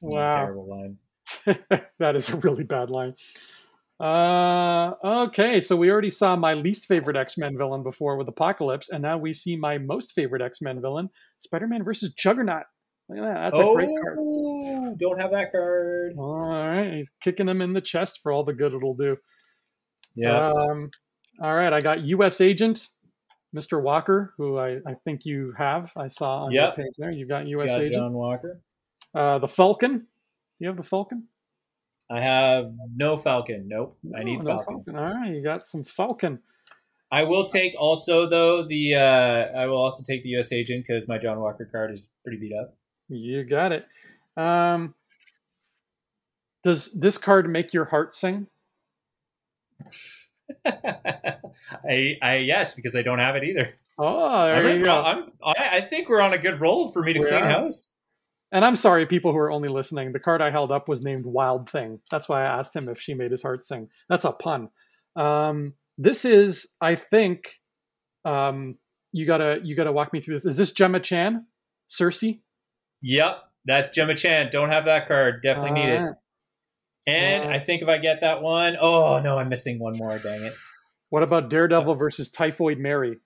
Wow, terrible line. that is a really bad line. Uh, okay, so we already saw my least favorite X Men villain before with Apocalypse, and now we see my most favorite X Men villain, Spider Man versus Juggernaut. Look at that. That's oh, a great card. don't have that card. All right, he's kicking him in the chest for all the good it'll do. Yeah, Um, all right, I got U.S. Agent, Mr. Walker, who I, I think you have. I saw on Yep. your page there. You've got U.S. got Agent. John Walker. Uh, the Falcon. You have the Falcon? I have no Falcon. Nope, I need No, no Falcon. All right, you got some Falcon. I will take also though the uh, I will also take the U.S. Agent because my John Walker card is pretty beat up. You got it. Um, does this card make your heart sing? I, I yes because I don't have it either. Oh, I'm, there you go. I'm, I, I think we're on a good roll for me to We clean are. house. And I'm sorry, people who are only listening. The card I held up was named Wild Thing. That's why I asked him if she made his heart sing. That's a pun. Um, this is, I think, um, you gotta you gotta walk me through this. Is this Gemma Chan, Sersi? Yep, that's Gemma Chan. Don't have that card. Definitely need it. And Uh, I think if I get that one, oh no, I'm missing one more. Dang it! What about Daredevil versus Typhoid Mary?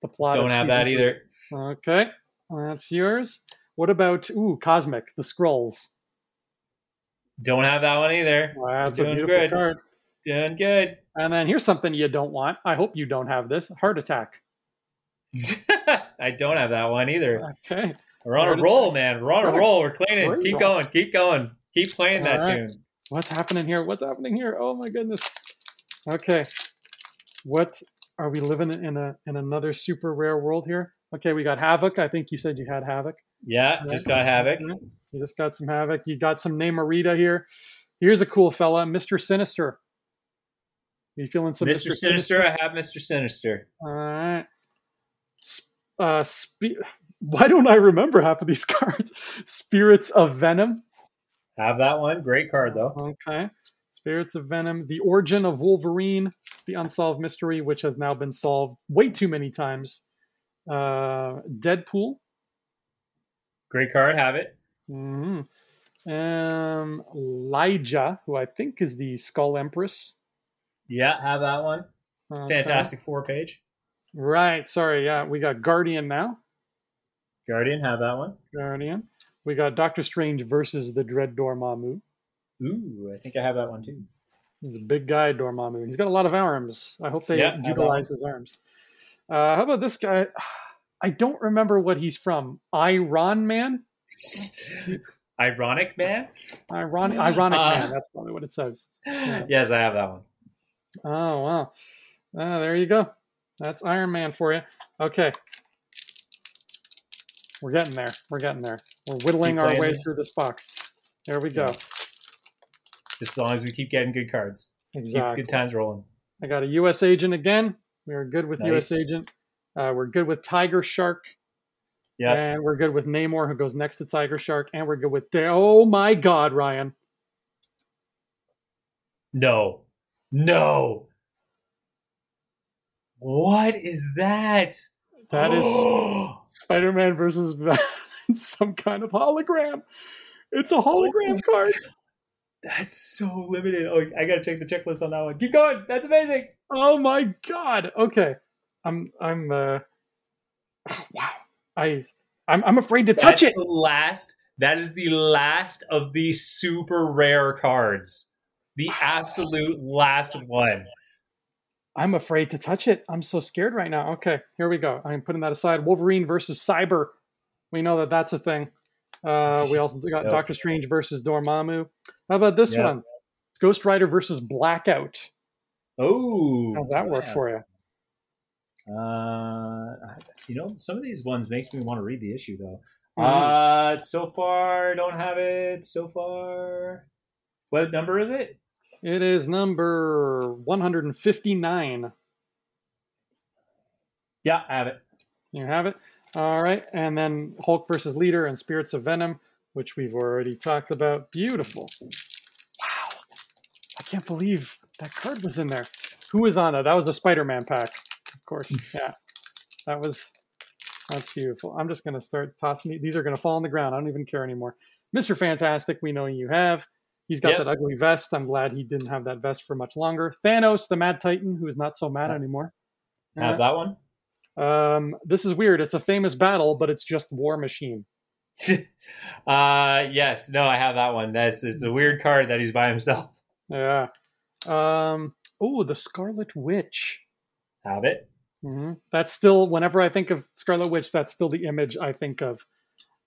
The plot. Don't have that three. either. Okay, that's yours. What about ooh Cosmic, the Scrolls? Don't have that one either. Wow, that's a Doing beautiful good. card. Doing good. And then here's something you don't want. I hope you don't have this. Heart attack. I don't have that one either. Okay. We're on Heart a roll, man. We're on a roll. We're cleaning. Keep going. Keep going. Keep playing that All right. tune. What's happening here? What's happening here? Oh my goodness. Okay. What are we living in a in another super rare world here? Okay, we got Havoc. I think you said you had Havoc. Yeah, just got Havoc. You just got some Havoc. You got some Namorita here. Here's a cool fella, Mr. Sinister. Are you feeling some Mr. Mr. Sinister, I have Mr. Sinister. All right. Uh, spe- why don't I remember half of these cards? Spirits of Venom. Have that one. Great card though. Okay. Spirits of Venom. The Origin of Wolverine. The Unsolved Mystery, which has now been solved way too many times. Uh, Deadpool. Great card. Have it. hmm Um, Lyja, who I think is the Skull Empress. Yeah, have that one. Okay. Fantastic four page. Right. Sorry. Yeah, we got Guardian now. Guardian, have that one. Guardian. We got Doctor Strange versus the Dread Dormammu. Ooh, I think I have that one too. He's a big guy, Dormammu. He's got a lot of arms. I hope they Yeah, utilize his arms. Uh, how about this guy? I don't remember what he's from. Iron Man? Ironic man. Iron- Ironic Uh, Man. That's probably what it says. yes, I have that one. Oh, wow. Ah, there you go. That's Iron Man for you. Okay. We're getting there. We're getting there. We're whittling our way this. through this box. There we go. Just as long as we keep getting good cards. Exactly. Keep good times rolling. I got a U.S. agent again. We are good with U.S. Agent. Uh, we're good with Tiger Shark. Yeah. And we're good with Namor, who goes next to Tiger Shark. And we're good with. Da- oh my God, Ryan. No. No. What is that? That is Spider Man versus some kind of hologram. It's a hologram card. That's so limited. Oh, I gotta check the checklist on that one. Keep going. That's amazing. Oh my God. Okay. I'm. I'm. uh Wow. I. I'm. I'm afraid to touch That's it. The last. That is the last of the super rare cards. The absolute last one. I'm afraid to touch it. I'm so scared right now. Okay, here we go. I'm putting that aside. Wolverine versus Cyber. We know that that's a thing. Uh, we also got Yep. Doctor Strange versus Dormammu. How about this Yep. one? Ghost Rider versus Blackout. Oh, How's that work for you? Uh, you know, some of these ones makes me want to read the issue though. Mhm. Uh, so far don't have it. So far, what number is it? It is number 159. Yeah, I have it. You have it. All right, and then Hulk versus Leader and Spirits of Venom, which we've already talked about. Beautiful. Wow, I can't believe that card was in there. Who was on it? That was a Spider-Man pack, of course. Yeah, that was that's beautiful. I'm just gonna start tossing. These are gonna fall on the ground. I don't even care anymore. Mister Fantastic, we know you have. He's got Yep. that ugly vest. I'm glad he didn't have that vest for much longer. Thanos, the Mad Titan, who is not so mad anymore. Have that one. Um, this is weird. It's a famous battle, but it's just War Machine. uh, yes, no, I have that one. That's it's a weird card that he's by himself. Yeah. Um, oh, the Scarlet Witch. Have it. hmm That's still, whenever I think of Scarlet Witch, that's still the image I think of.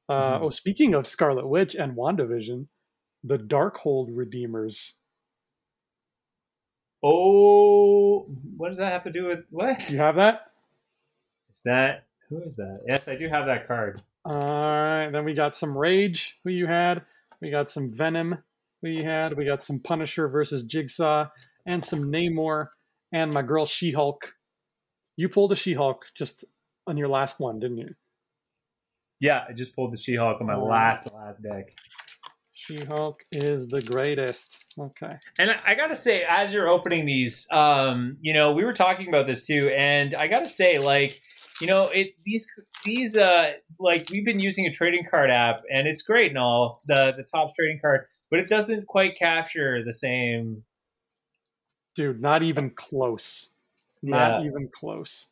Uh, Mhm. Oh, speaking of Scarlet Witch and WandaVision, the Darkhold Redeemers. Oh, what does that have to do with what? Do you have that? Is that who is that? Yes, I do have that card. All right. Then we got some Rage, who you had. We got some Venom, who you had. We got some Punisher versus Jigsaw, and some Namor, and my girl She Hulk. You pulled a She Hulk just on your last one, didn't you? Yeah, I just pulled the She-Hulk on my last last deck. She Hulk is the greatest. Okay. And I- I gotta say, as you're opening these, um, you know, we were talking about this too, and I gotta say, like, you know, it these these uh like we've been using a trading card app, and it's great and all the the top trading card, but it doesn't quite capture the same. Dude, not even close. Not Yeah. even close.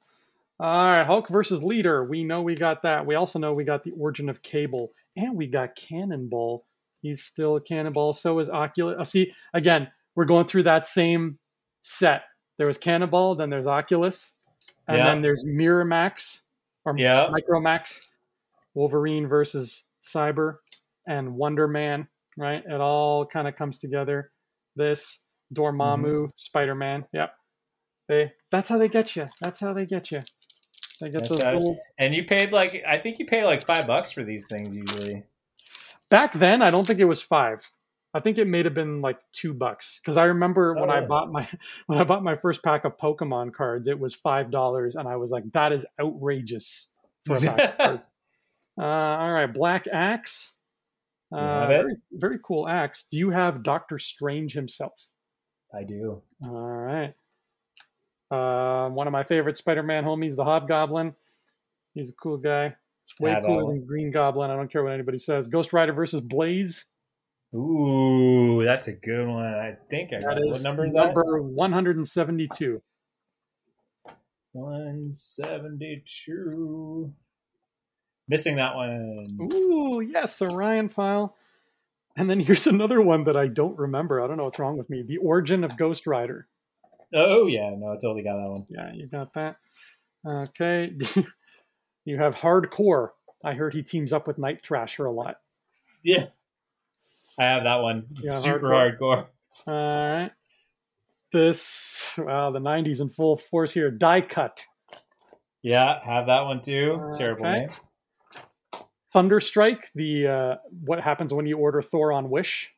All right, Hulk versus Leader. We know we got that. We also know we got the origin of Cable, and we got Cannonball. He's still a Cannonball. So is Oculus. Uh, see, again, we're going through that same set. There was Cannonball, then there's Oculus, and Yeah. then there's Miramax or Yeah, Micromax, Wolverine versus Cyber, and Wonder Man. Right? It all kind of comes together. this Dormammu, Spider Man. Yep. They. That's how they get you. That's how they get you. They get That's those how- little. And you paid like I think you pay like five bucks for these things usually. Back then, I don't think it was five. I think it may have been like two bucks because I remember when Oh, I bought my when I bought my first pack of Pokemon cards, it was five dollars, and I was like, "That is outrageous for a pack of cards." Uh, all right, Black Axe. Uh, very, very cool axe. Do you have Doctor Strange himself? I do. All right. Uh, one of my favorite Spider-Man homies, the Hobgoblin. He's a cool guy. It's way cooler one. than Green Goblin. I don't care what anybody says. Ghost Rider versus Blaze. Ooh, that's a good one. I think I got That What number is that? number 172. 172. Missing that one. Ooh, yes, Orion file. And then here's another one that I don't remember. I don't know what's wrong with me. The Origin of Ghost Rider. Oh yeah, no, I totally got that one. Yeah, you got that. Okay. you have Hardcore. I heard he teams up with Night Thrasher a lot. Yeah. I have that one. Yeah, Super hardcore. hardcore. All right. This, well, the 90s in full force here. Die Cut. Yeah, have that one too. Terrible Okay. name. Thunderstrike, the uh, what happens when you order Thor on Wish.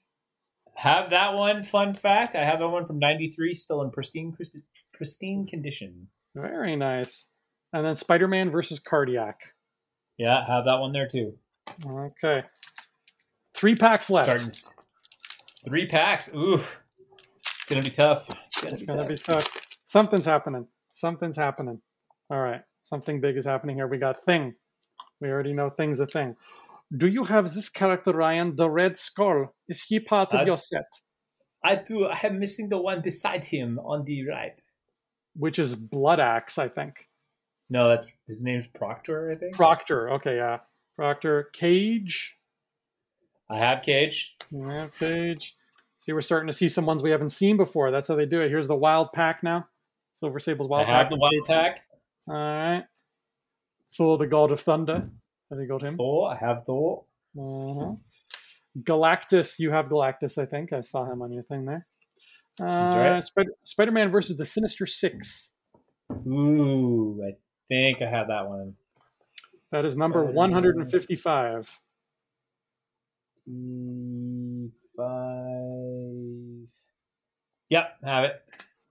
Have that one. Fun fact: I have that one from '93, still in pristine, pristine, condition. Very nice. And then Spider Man versus Cardiac. Yeah, have that one there too. Okay. Three packs left. Starting three packs. Oof, it's gonna be tough. It's gonna It's be going to tough. be tough. Something's happening. Something's happening. All right. Something big is happening here. We got Thing. We already know Thing's a thing. Do you have this character, Ryan, the Red Skull? Is he part of I- your set? I do. I am missing the one beside him on the right. Which is Blood Axe, I think. No, that's his name's Proctor. I think. Proctor. Okay, yeah. Proctor. Cage. I have Cage. I have Cage. See, we're starting to see some ones we haven't seen before. That's how they do it. Here's the Wild Pack now. Silver Sable's Wild I have Pack. the Wild Pack. All right. Thor, the God of Thunder. Have you got him? Thor. I have Thor. Uh-huh. Galactus, you have Galactus, I think. I saw him on your thing there. Uh, right. Spider- Spider-Man versus the Sinister Six. Ooh, I think I have that one. That is number Spider-Man. 155. E five. Yep, have it.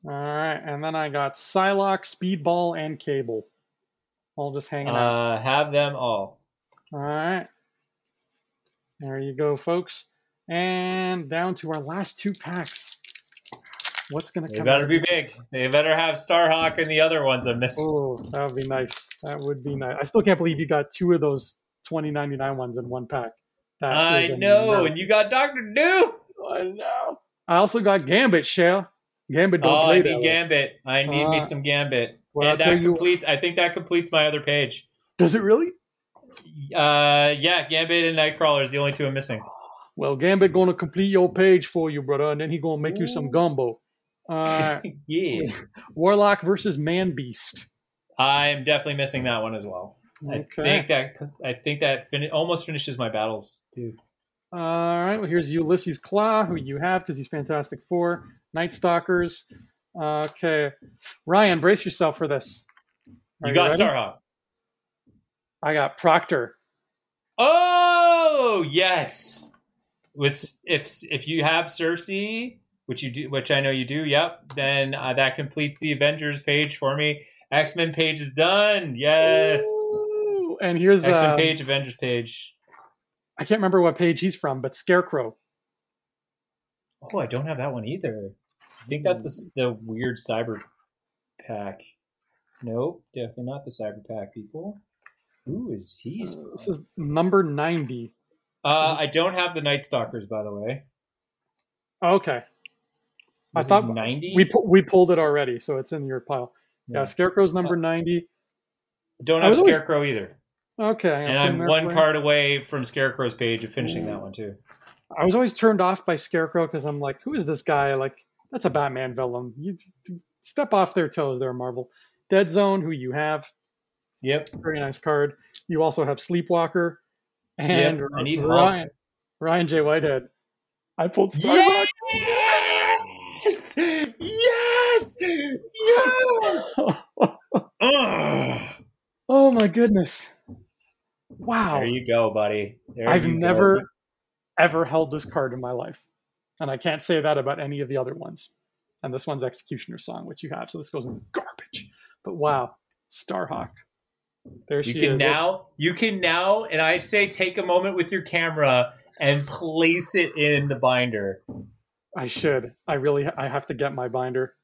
All right, and then I got Psylocke, Speedball, and Cable. All just hanging out. Uh, have them all. All right. There you go, folks. And down to our last two packs. What's going to They come better out be big. They better have Starhawk and the other ones I'm missing. Oh, that would be nice. That would be nice. I still can't believe you got two of those twenty ninety nine ones in one pack. That I know, and you got Doctor Doom. I know. I also got Gambit, Shell. Gambit don't Oh, play I need way. Gambit. I need me Uh, some Gambit. well, I'll and tell that completes. I think that completes my other page. Does it really? Uh, yeah, Gambit and Nightcrawler is the only two I'm missing. Well, Gambit gonna complete your page for you, brother, and then he gonna make you some gumbo. Uh, yeah, Warlock versus Man Beast. I'm definitely missing that one as well. I think that I think that fin- almost finishes my battles too. All right. Well, here's Ulysses Klaw, who you have because he's Fantastic Four. Night Stalkers. Okay. Ryan, brace yourself for this. Are You got ready? Starhawk. I got Proctor. Oh yes. With if if you have Sersi, which you do, which I know you do, yep, then uh, that completes the Avengers page for me. X Men page is done. Yes. Ooh, And here's X Men uh, page, Avengers page. I can't remember what page he's from, but Scarecrow. Oh, I don't have that one either. I think that's the the weird cyber pack. Nope, definitely not the cyber pack people. Who is he? Uh, this is number 90. Uh, I don't have the Night Stalkers, by the way. Okay. I This is thought 90. We pu- we pulled it already, so it's in your pile. Yeah, Yeah. Scarecrow's number 90. don't have was always- Scarecrow either. Okay. and I'll put him I'm one card away from Scarecrow's page of finishing that one too. I was always turned off by Scarecrow because I'm like, who is this guy? Like, that's a Batman villain. You step off their toes there, Marvel. Dead Zone, who you have, Yep. very nice card. You also have Sleepwalker and Yep, I need Hulk. Ryan Ryan J Whitehead. I pulled Starbucks. Yes! Yes! Yes! Ugh. oh my goodness! Wow, There you go, buddy. There I've you go. never ever held this card in my life, and I can't say that about any of the other ones. And this one's Executioner Song, which you have, so this goes in the garbage. But wow, Starhawk, there You she can is. now, you can now, and I say take a moment with your camera and place it in the binder. I should. I really. I have to get my binder.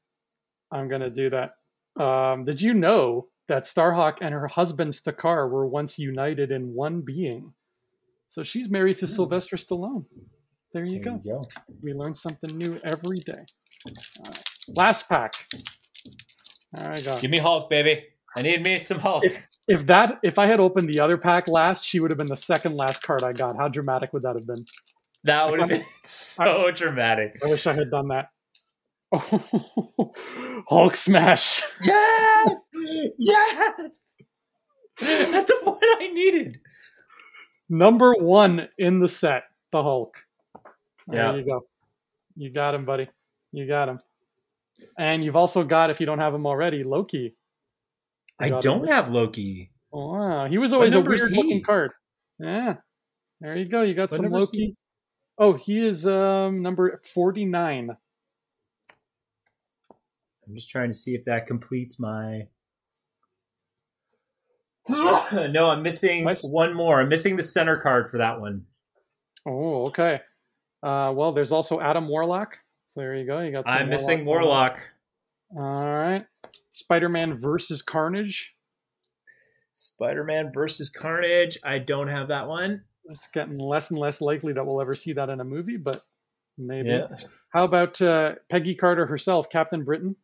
I'm gonna do that. Um, did you know that Starhawk and her husband Stakar were once united in one being? So she's married to Sylvester Stallone. There you There go. you go. We learn something new every day. All right. Last pack. All right, go. Give me Hulk, baby. I need me some Hulk. If if that if I had opened the other pack last, she would have been the second last card I got. How dramatic would that have been? that would have been so dramatic. I wish I had done that. Oh, Hulk smash. Yes! Yes! That's the one I needed. Number one in the set, the Hulk. There Yeah. you go. You got him, buddy. You got him. And you've also got, if you don't have him already, Loki. I don't have Loki. Oh, wow. He was always a weird looking card. Yeah. There you go. You got What some number is he? Loki. Oh, he is um number 49. I'm just trying to see if that completes my. no, I'm missing Nice. one more. I'm missing the center card for that one. Oh, okay. Uh, well, there's also Adam Warlock. So there you go. You got. Some I'm missing Warlock. All right. Spider-Man versus Carnage. Spider-Man versus Carnage. I don't have that one. It's getting less and less likely that we'll ever see that in a movie, but maybe. Yeah. How about uh, Peggy Carter herself, Captain Britain?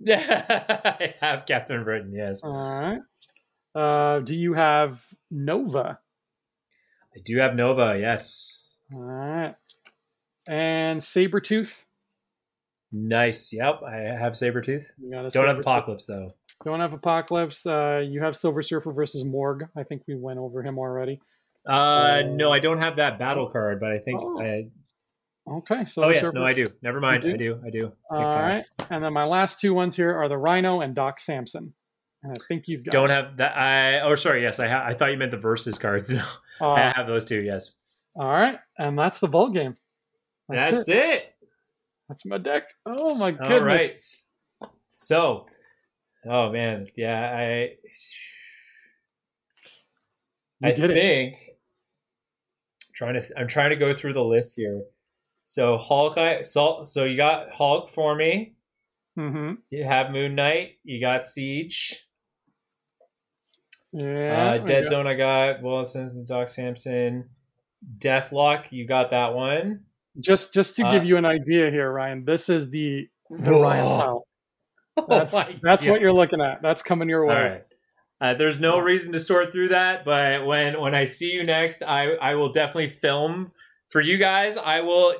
Yeah, I have Captain Britain. Yes, All right. Uh, do you have Nova? I do have Nova. Yes, All right. And Sabretooth? Nice. Yep, I have Sabretooth. You got a Don't have Apocalypse though. Don't have Apocalypse. Uh, you have Silver Surfer versus Morg. I think we went over him already. Uh, no, I don't have that battle card, but I think. Oh. I, Okay. So oh yes, no, I do. Never mind. You I do. I do. All right. And then my last two ones here are the Rhino and Doc Samson. And I think you've got. Don't have that. I oh sorry. Yes, I ha- I thought you meant the versus cards. No, Uh, I have those two. Yes, all right. And that's the ball game. that's, it. That's my deck. Oh my goodness. All right. So, oh man, yeah, I You I did it. think trying to I'm trying to go through the list here. So Hulk, I so so you got Hulk for me. Mm-hmm. You have Moon Knight. You got Siege. Yeah. uh, Dead Zone. I got Wilson, and Doc Samson. Deathlok. You got that one. Just just to Uh, give you an idea here, Ryan, this is the the Whoa. Ryan pile. That's Oh that's God. what you're looking at. That's coming your way. All right. Uh, there's no reason to sort through that, but when when I see you next, I I will definitely film for you guys. I will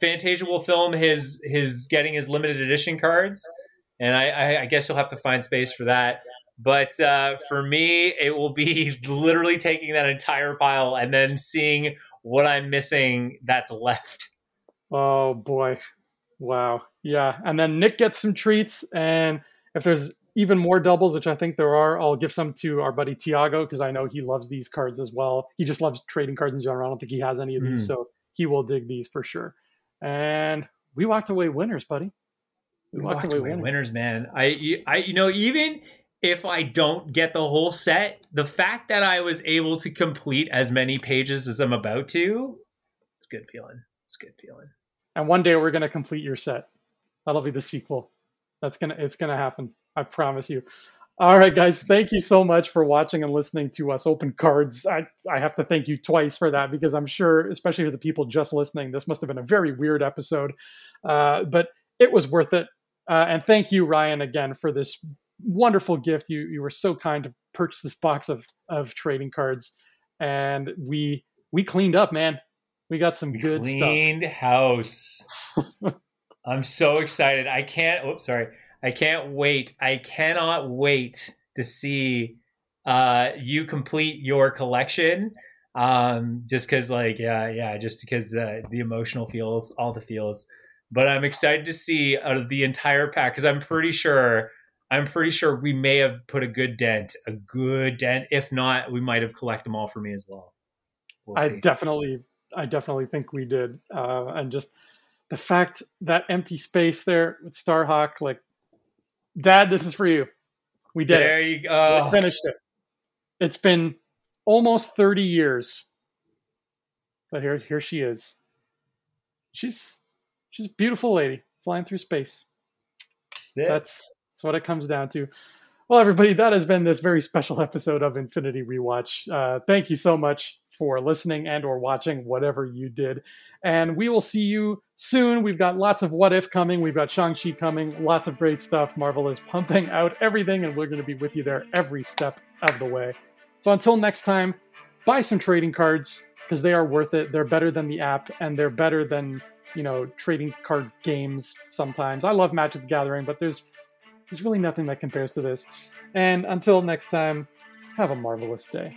Fantasia will film his his getting his limited edition cards, and I I, I guess you'll have to find space for that. But uh, for me, it will be literally taking that entire pile and then seeing what I'm missing that's left. Oh boy. Wow. Yeah. And then Nick gets some treats. And if there's even more doubles, which I think there are, I'll give some to our buddy Tiago because I know he loves these cards as well. He just loves trading cards in general. I don't think he has any of these, Mm. so he will dig these for sure. And we walked away winners, buddy. We walked, away, winners. winners, man. I, I, you know, even if I don't get the whole set, the fact that I was able to complete as many pages as I'm about to, it's good feeling. It's good feeling. And one day we're gonna complete your set. That'll be the sequel. That's gonna it's gonna happen. I promise you. All right, guys. Thank you so much for watching and listening to us open cards. I I have to thank you twice for that because I'm sure, especially for the people just listening, this must have been a very weird episode, uh, but it was worth it. Uh, and thank you, Ryan, again for this wonderful gift. You you were so kind to purchase this box of of trading cards, and we we cleaned up, man. We got some good stuff. Cleaned house. I'm so excited. I can't. Oops, sorry. I can't wait. I cannot wait to see uh, you complete your collection. Um, just because, like, yeah, yeah, just because uh, the emotional feels, all the feels. but I'm excited to see out of the entire pack because I'm pretty sure I'm pretty sure we may have put a good dent, a good dent. If not, we might have collected them all for me as well. We'll I definitely, I definitely think we did, uh, and just the fact that empty space there with Starhawk, like, Dad, this is for you. We did there it. you go. We finished it. It's been almost 30 years. But here here she is. She's she's a beautiful lady flying through space. That's that's, that's what it comes down to. Well, everybody, that has been this very special episode of Infinity Rewatch. Uh, thank you so much for listening and or watching whatever you did. And we will see you soon. We've got lots of what if coming. We've got shang-chi coming. Lots of great stuff. Marvel is pumping out everything and we're going to be with you there every step of the way. So until next time buy some trading cards because they are worth it. They're better than the app and they're better than you know trading card games sometimes. I love magic the gathering but there's there's really nothing that compares to this. And until next time have a marvelous day